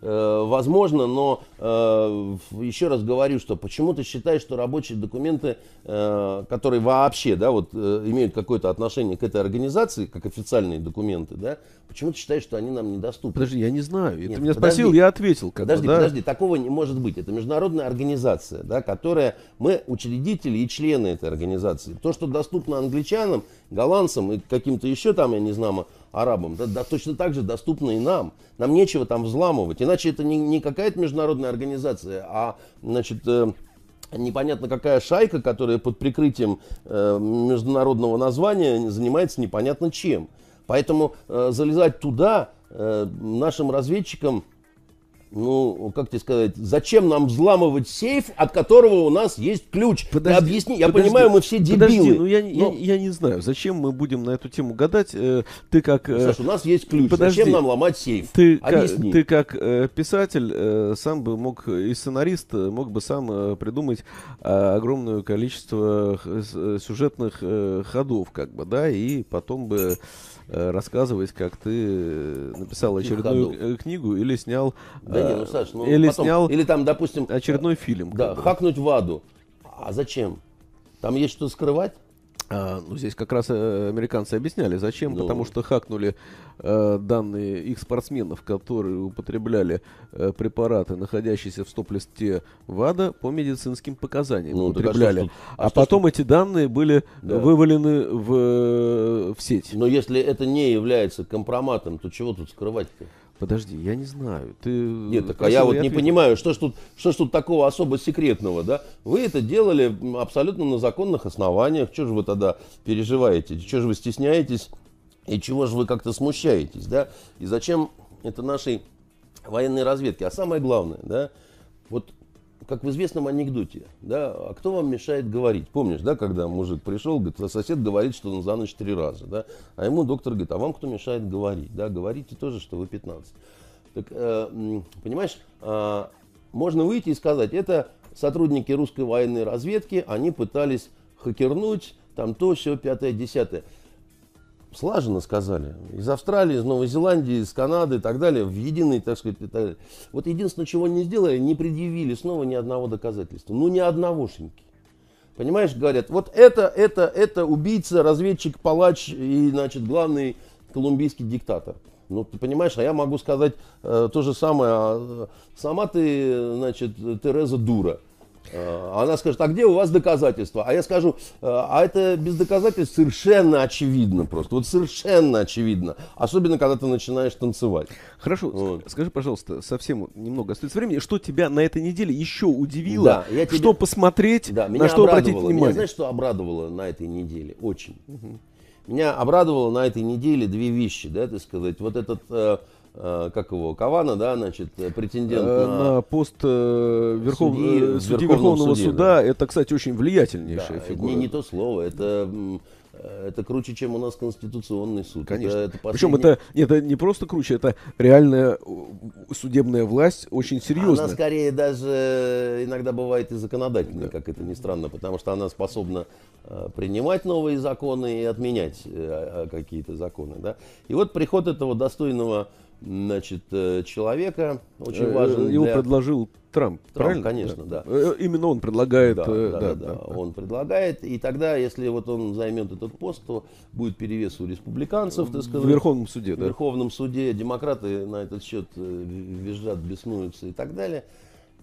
возможно, но еще раз говорю, что почему ты считаешь, что рабочие документы, которые вообще, да, вот имеют какое-то отношение к этой организации, как официальные документы, да, почему ты считаешь, что они нам недоступны? Подожди, я не знаю. Нет, ты меня подожди, спросил, я ответил. Как подожди, бы, да? подожди, такого не может быть. Это международная организация, да, которая, мы учредители и члены этой организации. То, что доступно англичанам, голландцам и каким-то еще там, я не знаю, арабам, да, да, точно так же доступно и нам. Нам нечего там взламывать. Иначе это не, не какая-то международная организация, а, значит, э, непонятно какая шайка, которая под прикрытием э, международного названия занимается непонятно чем. Поэтому э, залезать туда э, нашим разведчикам ну, как тебе сказать, зачем нам взламывать сейф, от которого у нас есть ключ? Подожди, Ты объясни, я подожди, понимаю, мы все дебилы. Подожди, ну я, но... я, я не знаю, зачем мы будем на эту тему гадать. Э, ты как... Э, Саша, у нас есть ключ, подожди, зачем нам ломать сейф? Ты, объясни. Как, ты как э, писатель сам бы мог, и сценарист мог бы сам придумать огромное количество сюжетных ходов, как бы, да, и потом бы... Э, рассказывать, как ты э, написал очередную ходов. Э, книгу или снял... Да не, ну, Саш, ну, или потом, снял или там, допустим... Очередной фильм. Да, хакнуть в аду. А зачем? Там есть что скрывать? А, ну, здесь как раз э, американцы объясняли, зачем. Ну. Потому что хакнули э, данные их спортсменов, которые употребляли э, препараты, находящиеся в стоп-листе ВАДА, по медицинским показаниям. Ну, употребляли. А, что, а, а потом что, эти данные были да. вывалены в, в сеть. Но если это не является компроматом, то чего тут скрывать-то? Подожди, я не знаю. Ты Нет, так а я вот не понимаю, что ж тут, что ж тут такого особо секретного, да? Вы это делали абсолютно на законных основаниях. Что же вы тогда переживаете? Что же вы стесняетесь? И чего же вы как-то смущаетесь, да? И зачем это нашей военной разведке? А самое главное, да, вот как в известном анекдоте, да, а кто вам мешает говорить? Помнишь, да, когда мужик пришел, говорит, а сосед говорит, что он за ночь три раза, да, а ему доктор говорит, а вам кто мешает говорить, да, говорите тоже, что вы 15. Так, э, понимаешь, э, можно выйти и сказать, это сотрудники русской военной разведки, они пытались хакернуть, там то, все, пятое, десятое слаженно сказали. Из Австралии, из Новой Зеландии, из Канады и так далее, в единый, так сказать, и. Вот единственное, чего не сделали, не предъявили снова ни одного доказательства. Ну, ни одногошеньки. Понимаешь, говорят, вот это, это, это убийца, разведчик, палач и, значит, главный колумбийский диктатор. Ну, ты понимаешь, а я могу сказать э, то же самое. А, сама ты, значит, Тереза дура. Э, она скажет, а где у вас доказательства? А я скажу, «Э, а это без доказательств совершенно очевидно просто. Вот совершенно очевидно. Особенно, когда ты начинаешь танцевать. Хорошо, вот. скажи, пожалуйста, совсем немного остается времени. Что тебя на этой неделе еще удивило? Да, я тебе... Что посмотреть, да, меня на что обратить внимание? Меня, знаешь, что обрадовало на этой неделе? Очень. Угу. Меня обрадовало на этой неделе две вещи, да, так сказать. Вот этот... Э, как его, Кавана, да, значит, э, претендент э, на, на пост э, верхов... судьи, судьи Верховного суде, суда. Да. Это, кстати, очень влиятельнейшая да, фигура. Не, не то слово, это это круче, чем у нас Конституционный суд. Конечно. Это, это последний... Причем это, это не просто круче, это реальная судебная власть очень серьезная. Она скорее даже иногда бывает и законодательная, да. как это ни странно, потому что она способна принимать новые законы и отменять какие-то законы. Да? И вот приход этого достойного значит, э, человека, очень э, важен. Его для... предложил Трамп, Трамп правильно? конечно, да. да. Именно он предлагает. Да, да, да, да, да, он предлагает. И тогда, если вот он займет этот пост, то будет перевес у республиканцев, так сказать. В Верховном суде, в да. В Верховном суде. Демократы на этот счет э, визжат, беснуются и так далее.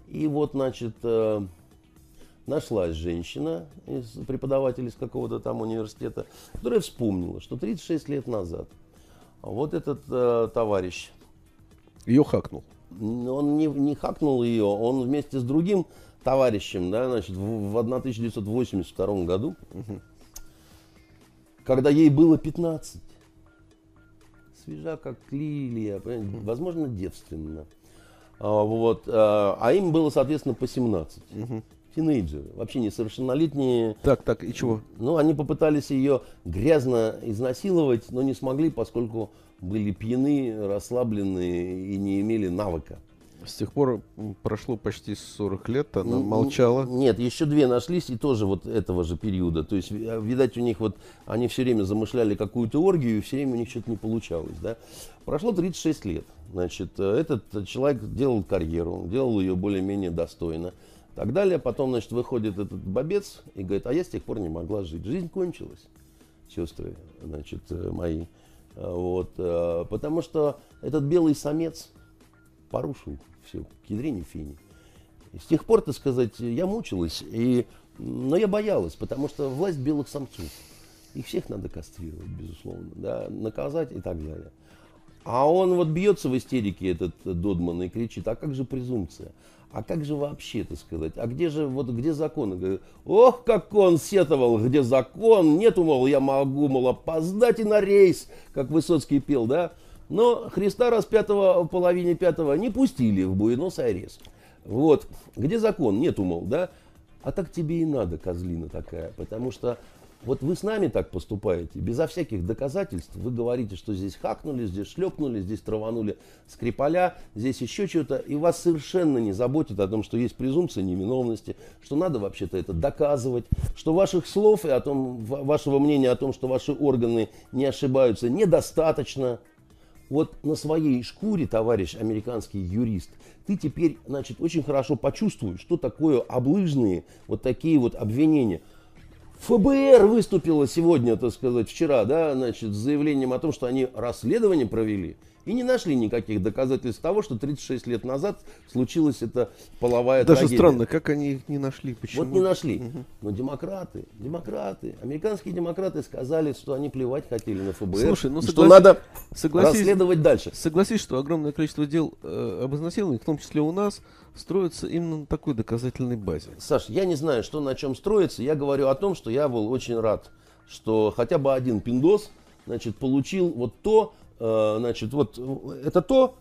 И вот, значит, нашлась женщина, преподаватель из какого-то там университета, которая вспомнила, что 36 лет назад вот этот э, товарищ. Ее хакнул. Он не, не хакнул ее, он вместе с другим товарищем, да, значит, в, в 1982 году, угу. когда ей было 15, свежа как лилия, возможно, девственно. А, вот, а, а им было, соответственно, по 17. Угу тинейджеры, вообще несовершеннолетние. Так, так, и чего? Ну, они попытались ее грязно изнасиловать, но не смогли, поскольку были пьяны, расслаблены и не имели навыка. С тех пор прошло почти 40 лет, она молчала. Нет, еще две нашлись, и тоже вот этого же периода. То есть, видать, у них вот, они все время замышляли какую-то оргию, и все время у них что-то не получалось, да. Прошло 36 лет. Значит, э, этот человек делал карьеру, делал ее более-менее достойно так далее. Потом, значит, выходит этот бобец и говорит, а я с тех пор не могла жить. Жизнь кончилась, сестры, значит, э, мои. А, вот, э, потому что этот белый самец порушил все, к ядрине фини. И с тех пор, так сказать, я мучилась, и, но я боялась, потому что власть белых самцов. Их всех надо кастрировать, безусловно, да, наказать и так далее. А он вот бьется в истерике, этот Додман, и кричит, а как же презумпция? А как же вообще, так сказать, а где же, вот где закон? Говорит, Ох, как он сетовал, где закон, нету, мол, я могу, мол, опоздать и на рейс, как Высоцкий пел, да? Но Христа распятого в половине пятого не пустили в Буэнос-Айрес. Вот, где закон, нету, мол, да? А так тебе и надо, козлина такая, потому что вот вы с нами так поступаете, безо всяких доказательств. Вы говорите, что здесь хакнули, здесь шлепнули, здесь траванули скрипаля, здесь еще что-то. И вас совершенно не заботит о том, что есть презумпция невиновности, что надо вообще-то это доказывать, что ваших слов и о том, вашего мнения о том, что ваши органы не ошибаются, недостаточно. Вот на своей шкуре, товарищ американский юрист, ты теперь, значит, очень хорошо почувствуешь, что такое облыжные вот такие вот обвинения – ФБР выступило сегодня, так сказать, вчера, да, значит, с заявлением о том, что они расследование провели и не нашли никаких доказательств того, что 36 лет назад случилась эта половая Даже трагедия. странно, как они их не нашли, почему? Вот не нашли. Угу. Но демократы, демократы, американские демократы сказали, что они плевать хотели на ФБР, Слушай, ну, согласись, что надо согласись, расследовать дальше. Согласись, что огромное количество дел э, об изнасиловании, в том числе у нас, строится именно на такой доказательной базе. Саш, я не знаю, что на чем строится. Я говорю о том, что я был очень рад, что хотя бы один пиндос значит, получил вот то, значит, вот это то,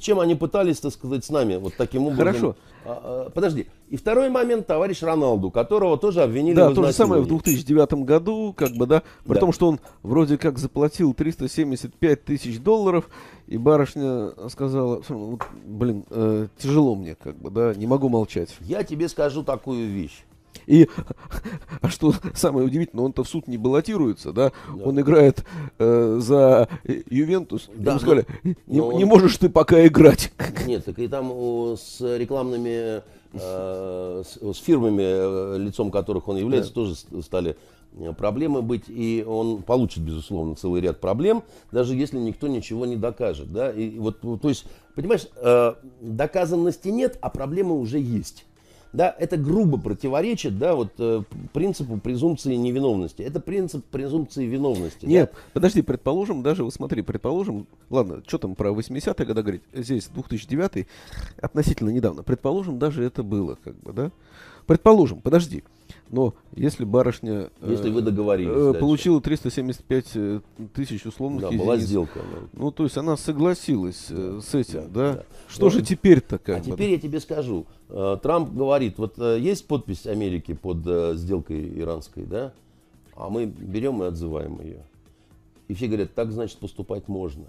чем они пытались, так сказать, с нами вот таким образом. Хорошо. А, а, подожди. И второй момент, товарищ Роналду, которого тоже обвинили Да, в то же самое в изнасиловании. 2009 году, как бы, да, при Да. том, что он вроде как заплатил 375 тысяч долларов, и барышня сказала, «Слушай, ну, блин, э, тяжело мне, как бы, да, не могу молчать. Я тебе скажу такую вещь. И, а что самое удивительное, он-то в суд не баллотируется, да, он играет э, за э, Ювентус, Да, ему сказали, но- не, но не он- можешь ты пока играть. Нет, так и там о, с рекламными, э, с, с фирмами, э, лицом которых он является, тоже с- стали э, проблемы быть, и он получит, безусловно, целый ряд проблем, даже если никто ничего не докажет, да, и вот, то есть, понимаешь, э, доказанности нет, а проблемы уже есть. Да, это грубо противоречит, да, вот э, принципу презумпции невиновности. Это принцип презумпции виновности. да. Нет, подожди, предположим, даже, вот смотри, предположим, ладно, что там про 80-е года говорить, здесь 2009 относительно недавно, предположим, даже это было, как бы, да? Предположим, подожди, но если барышня э, Если вы договорились э, получила 375 э, тысяч условных Да, была единиц, сделка. да. ну, то есть она согласилась э, с этим, да, да? да. Что Ну, же теперь-то, как А бы? теперь я тебе скажу. Трамп говорит, вот есть подпись Америки под сделкой иранской, да? А мы берем и отзываем ее. И все говорят, так значит поступать можно.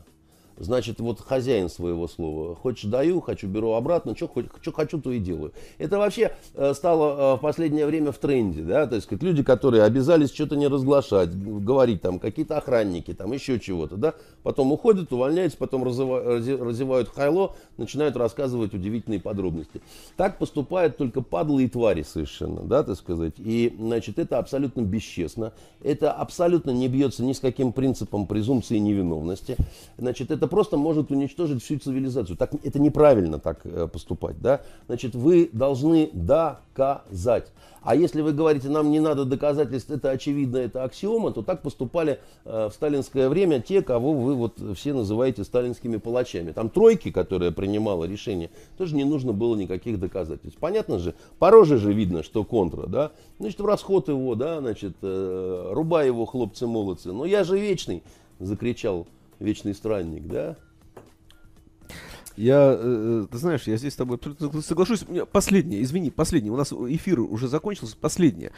Значит, вот хозяин своего слова. Хочешь даю, хочу беру обратно, что хочу, то и делаю. Это вообще э, стало э, в последнее время в тренде, да, то есть как люди, которые обязались что-то не разглашать, говорить там, какие-то охранники, там еще чего-то, да, потом уходят, увольняются, потом разевают хайло, начинают рассказывать удивительные подробности. Так поступают только падлы и твари совершенно, да, так сказать, и, значит, это абсолютно бесчестно, это абсолютно не бьется ни с каким принципом презумпции невиновности, значит, это просто может уничтожить всю цивилизацию. Так, это неправильно так э, поступать, да, значит, вы должны доказать. А если вы говорите, нам не надо доказательств, это очевидно, это аксиома, то так поступали э, в сталинское время те, кого вы вот все называете сталинскими палачами. Там тройки, которая принимала решение, тоже не нужно было никаких доказательств. Понятно же, по роже же видно, что контра, да. Значит, в расход его, да, значит, э, рубай его, хлопцы-молодцы. Но я же вечный, закричал вечный странник, да. Я, э, ты знаешь, я здесь с тобой соглашусь. У Последнее, извини, последнее. У нас эфир уже закончился. Последнее.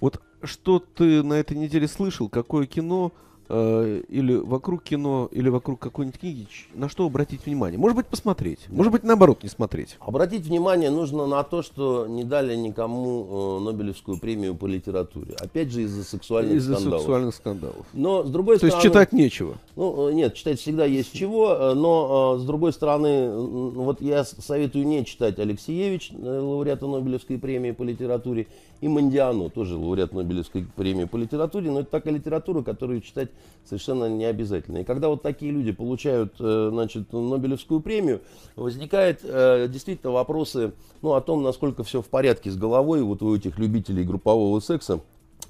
Вот что ты на этой неделе слышал? Какое кино э, или вокруг кино, или вокруг какой-нибудь книги? На что обратить внимание? Может быть, посмотреть. Может быть, наоборот, не смотреть. Обратить внимание нужно на то, что не дали никому э, Нобелевскую премию по литературе. Опять же из-за сексуальных Из-за скандалов. сексуальных скандалов. Но с другой То есть стороны... читать нечего. Ну, э, нет, читать всегда есть чего, э, но э, с другой стороны, вот я советую не читать Алексеевич, лауреата Нобелевской премии по литературе, и Мандиану, тоже лауреат Нобелевской премии по литературе, но это такая литература, которую читать совершенно не обязательно. И когда вот такие люди получают, э, значит, Нобелевскую премию, возникает э, действительно вопросы, ну, о том, насколько все в порядке с головой вот у этих любителей группового секса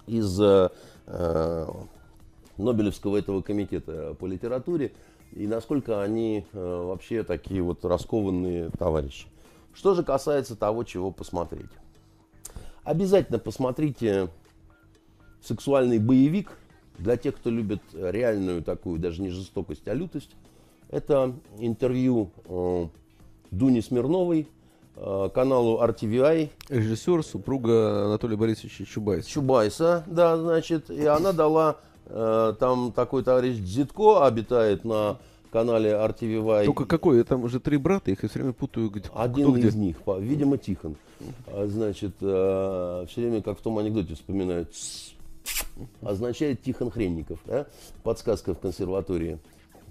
из э, Нобелевского этого комитета по литературе и насколько они э, вообще такие вот раскованные товарищи. Что же касается того, чего посмотреть. Обязательно посмотрите сексуальный боевик для тех, кто любит реальную такую, даже не жестокость, а лютость. Это интервью э, Дуни Смирновой э, каналу RTVI Режиссер, супруга Анатолия Борисовича Чубайса. Чубайса, да, значит, и она дала, э, там такой товарищ Зитко обитает на канале RTVY. Только какой? Там уже три брата, их я все время путаю. Где, Один кто где. из них, видимо, Тихон. А, Значит, все время, как в том анекдоте вспоминают, означает Тихон Хренников, да? подсказка в консерватории.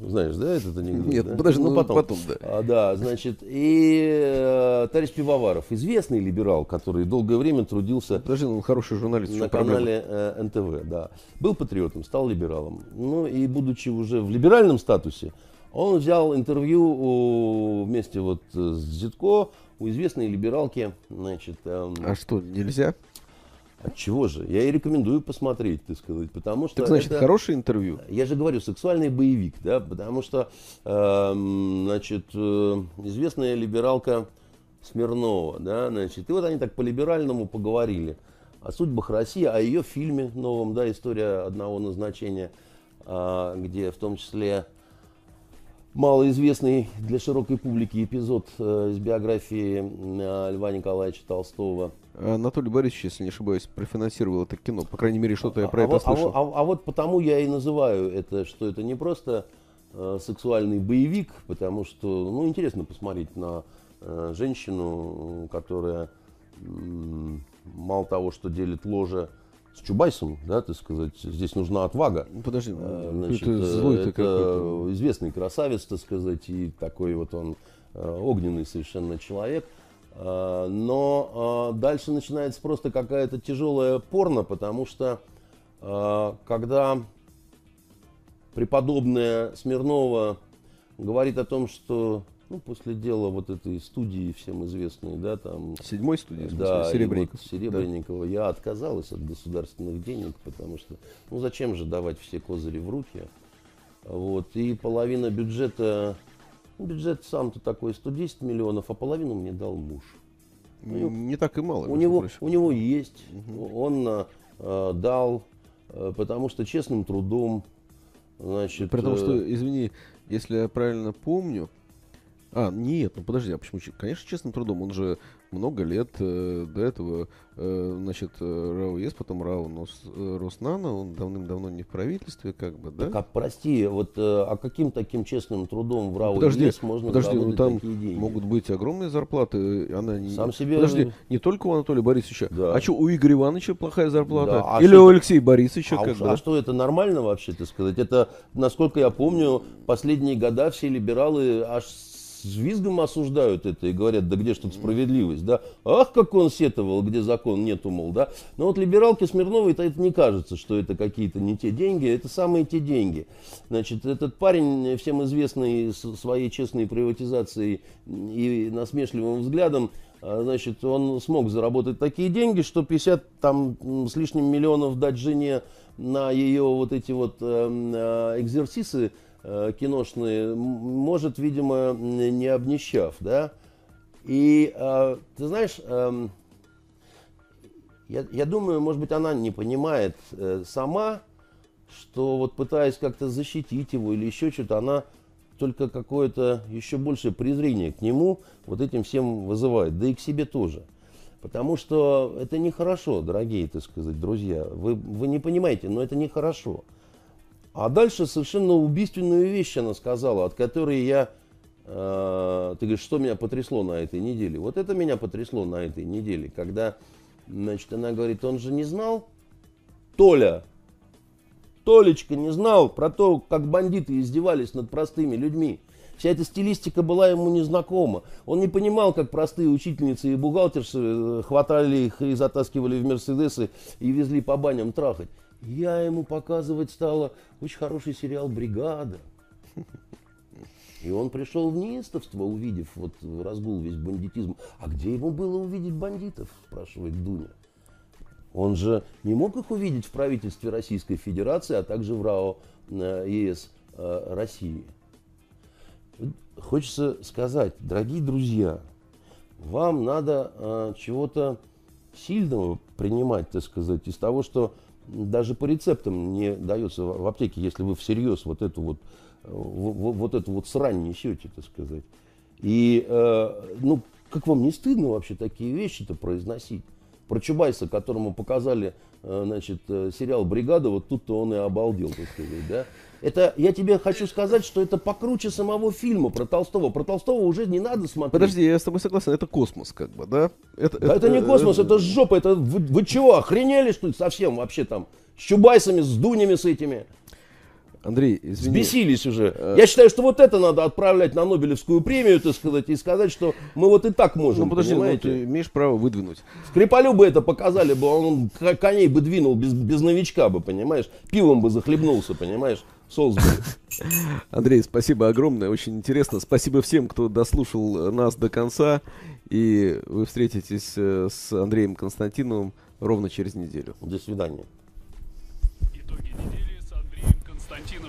Знаешь, да, этот анекдот? Нет, да? подожди, ну, потом, да. А, да, значит, и э, товарищ Пивоваров, известный либерал, который долгое время трудился Подожди, ну, он хороший журналист. на канале э, НТВ, да. Был патриотом, стал либералом. Ну и будучи уже в либеральном статусе, он взял интервью у- вместе вот э, с Зитко у известной либералки, значит, эм, А что, нельзя? от чего же? Я и рекомендую посмотреть, так сказать, потому что Так значит, это- хорошее интервью. я же говорю, сексуальный боевик, да, потому что, эм, значит, э, известная либералка Смирнова, да, значит, и вот они так по-либеральному поговорили о судьбах России, о ее фильме новом, да, история одного назначения, а, где в том числе малоизвестный для широкой публики эпизод э, из биографии э, Льва Николаевича Толстого. Анатолий Борисович, если не ошибаюсь, профинансировал это кино. По крайней мере, что-то я про а, это а, слышал. А, а, а вот потому я и называю это, что это не просто э, сексуальный боевик, потому что, ну, интересно посмотреть на э, женщину, которая э, мало того, что делит ложе с Чубайсом, да, так сказать, здесь нужна отвага. Подожди, э, значит, это злой это известный красавец, так сказать, и такой вот он э, огненный совершенно человек. Э, но дальше начинается просто какая-то тяжелая порно, потому что когда преподобная Смирнова говорит о том, что ну, после дела вот этой студии всем известной, да, там... Седьмой студии, в смысле, да, Серебренников. Вот Серебренникова. Да. Я отказалась от государственных денег, потому что, ну, зачем же давать все козыри в руки? Вот, и половина бюджета, ну, бюджет сам-то такой 110 миллионов, а половину мне дал муж. Ну, не так и мало. У него, у него есть, угу. он э, дал, э, потому что честным трудом, значит... При том, что, э, извини, если я правильно помню, а, нет, ну подожди, а почему? Конечно, честным трудом. Он же много лет э, до этого, э, значит, э, РАО ЕС, потом РАО Нос, э, Роснано, он давным-давно не в правительстве, как бы, да? Так, а прости, вот э, а каким таким честным трудом в РАО подожди, ЕС можно подожди, ну, там такие деньги? могут быть огромные зарплаты, она не... Сам себе... Подожди, не только у Анатолия Борисовича, да. а что, у Игоря Ивановича плохая зарплата? Да. А Или у Алексея Борисовича, а как уж, бы? А что, это нормально вообще, так сказать? Это, насколько я помню, последние года все либералы аж с визгом осуждают это и говорят, да где ж тут справедливость, да? Ах, как он сетовал, где закон нету, мол, да? Но вот либералке Смирновой это, это не кажется, что это какие-то не те деньги, это самые те деньги. Значит, этот парень, всем известный своей честной приватизацией и насмешливым взглядом, а, значит, он смог заработать такие деньги, что 50 там с лишним миллионов дать жене на ее вот эти вот э, экзерсисы, Э, киношные, может, видимо, не обнищав, да. И э, ты знаешь, э, я, я думаю, может быть, она не понимает э, сама, что вот пытаясь как-то защитить его или еще что-то, она только какое-то еще большее презрение к нему вот этим всем вызывает, да и к себе тоже. Потому что это нехорошо, дорогие, так сказать, друзья. Вы, вы не понимаете, но это нехорошо. А дальше совершенно убийственную вещь она сказала, от которой я... Э, ты говоришь, что меня потрясло на этой неделе? Вот это меня потрясло на этой неделе, когда, значит, она говорит, он же не знал, Толя, Толечка не знал про то, как бандиты издевались над простыми людьми. Вся эта стилистика была ему незнакома. Он не понимал, как простые учительницы и бухгалтерши э, хватали их и затаскивали в Мерседесы и везли по баням трахать. Я ему показывать стала очень хороший сериал «Бригада». И он пришел в неистовство, увидев вот разгул весь бандитизм. А где ему было увидеть бандитов, спрашивает Дуня. Он же не мог их увидеть в правительстве Российской Федерации, а также в РАО э, ЕС э, России. Хочется сказать, дорогие друзья, вам надо э, чего-то сильного принимать, так сказать, из того, что даже по рецептам не дается в аптеке, если вы всерьез вот эту вот, вот эту вот срань несете, так сказать. И, э, ну, как вам не стыдно вообще такие вещи-то произносить? Про Чубайса, которому показали, э, значит, э, сериал «Бригада», вот тут-то он и обалдел, так сказать, да? Это, я тебе хочу сказать, что это покруче самого фильма про Толстого. Про Толстого уже не надо смотреть. Подожди, я с тобой согласен, это космос, как бы, да? Это, да это, это не космос, это, это жопа. Это вы, вы чего, охренели, что ли, совсем вообще там? С Чубайсами, с Дунями с этими. Андрей, извини. Взбесились уже. Э... Я считаю, что вот это надо отправлять на Нобелевскую премию, так сказать, и сказать, что мы вот и так можем, Ну, подожди, ну, ты имеешь право выдвинуть. Скрипалю бы это показали бы, он коней бы двинул без, без новичка бы, понимаешь? Пивом бы захлебнулся, понимаешь? Солсбери. Андрей, спасибо огромное, очень интересно. Спасибо всем, кто дослушал нас до конца. И вы встретитесь э, с Андреем Константиновым ровно через неделю. До свидания. Итоги недели с Андреем Константиновым.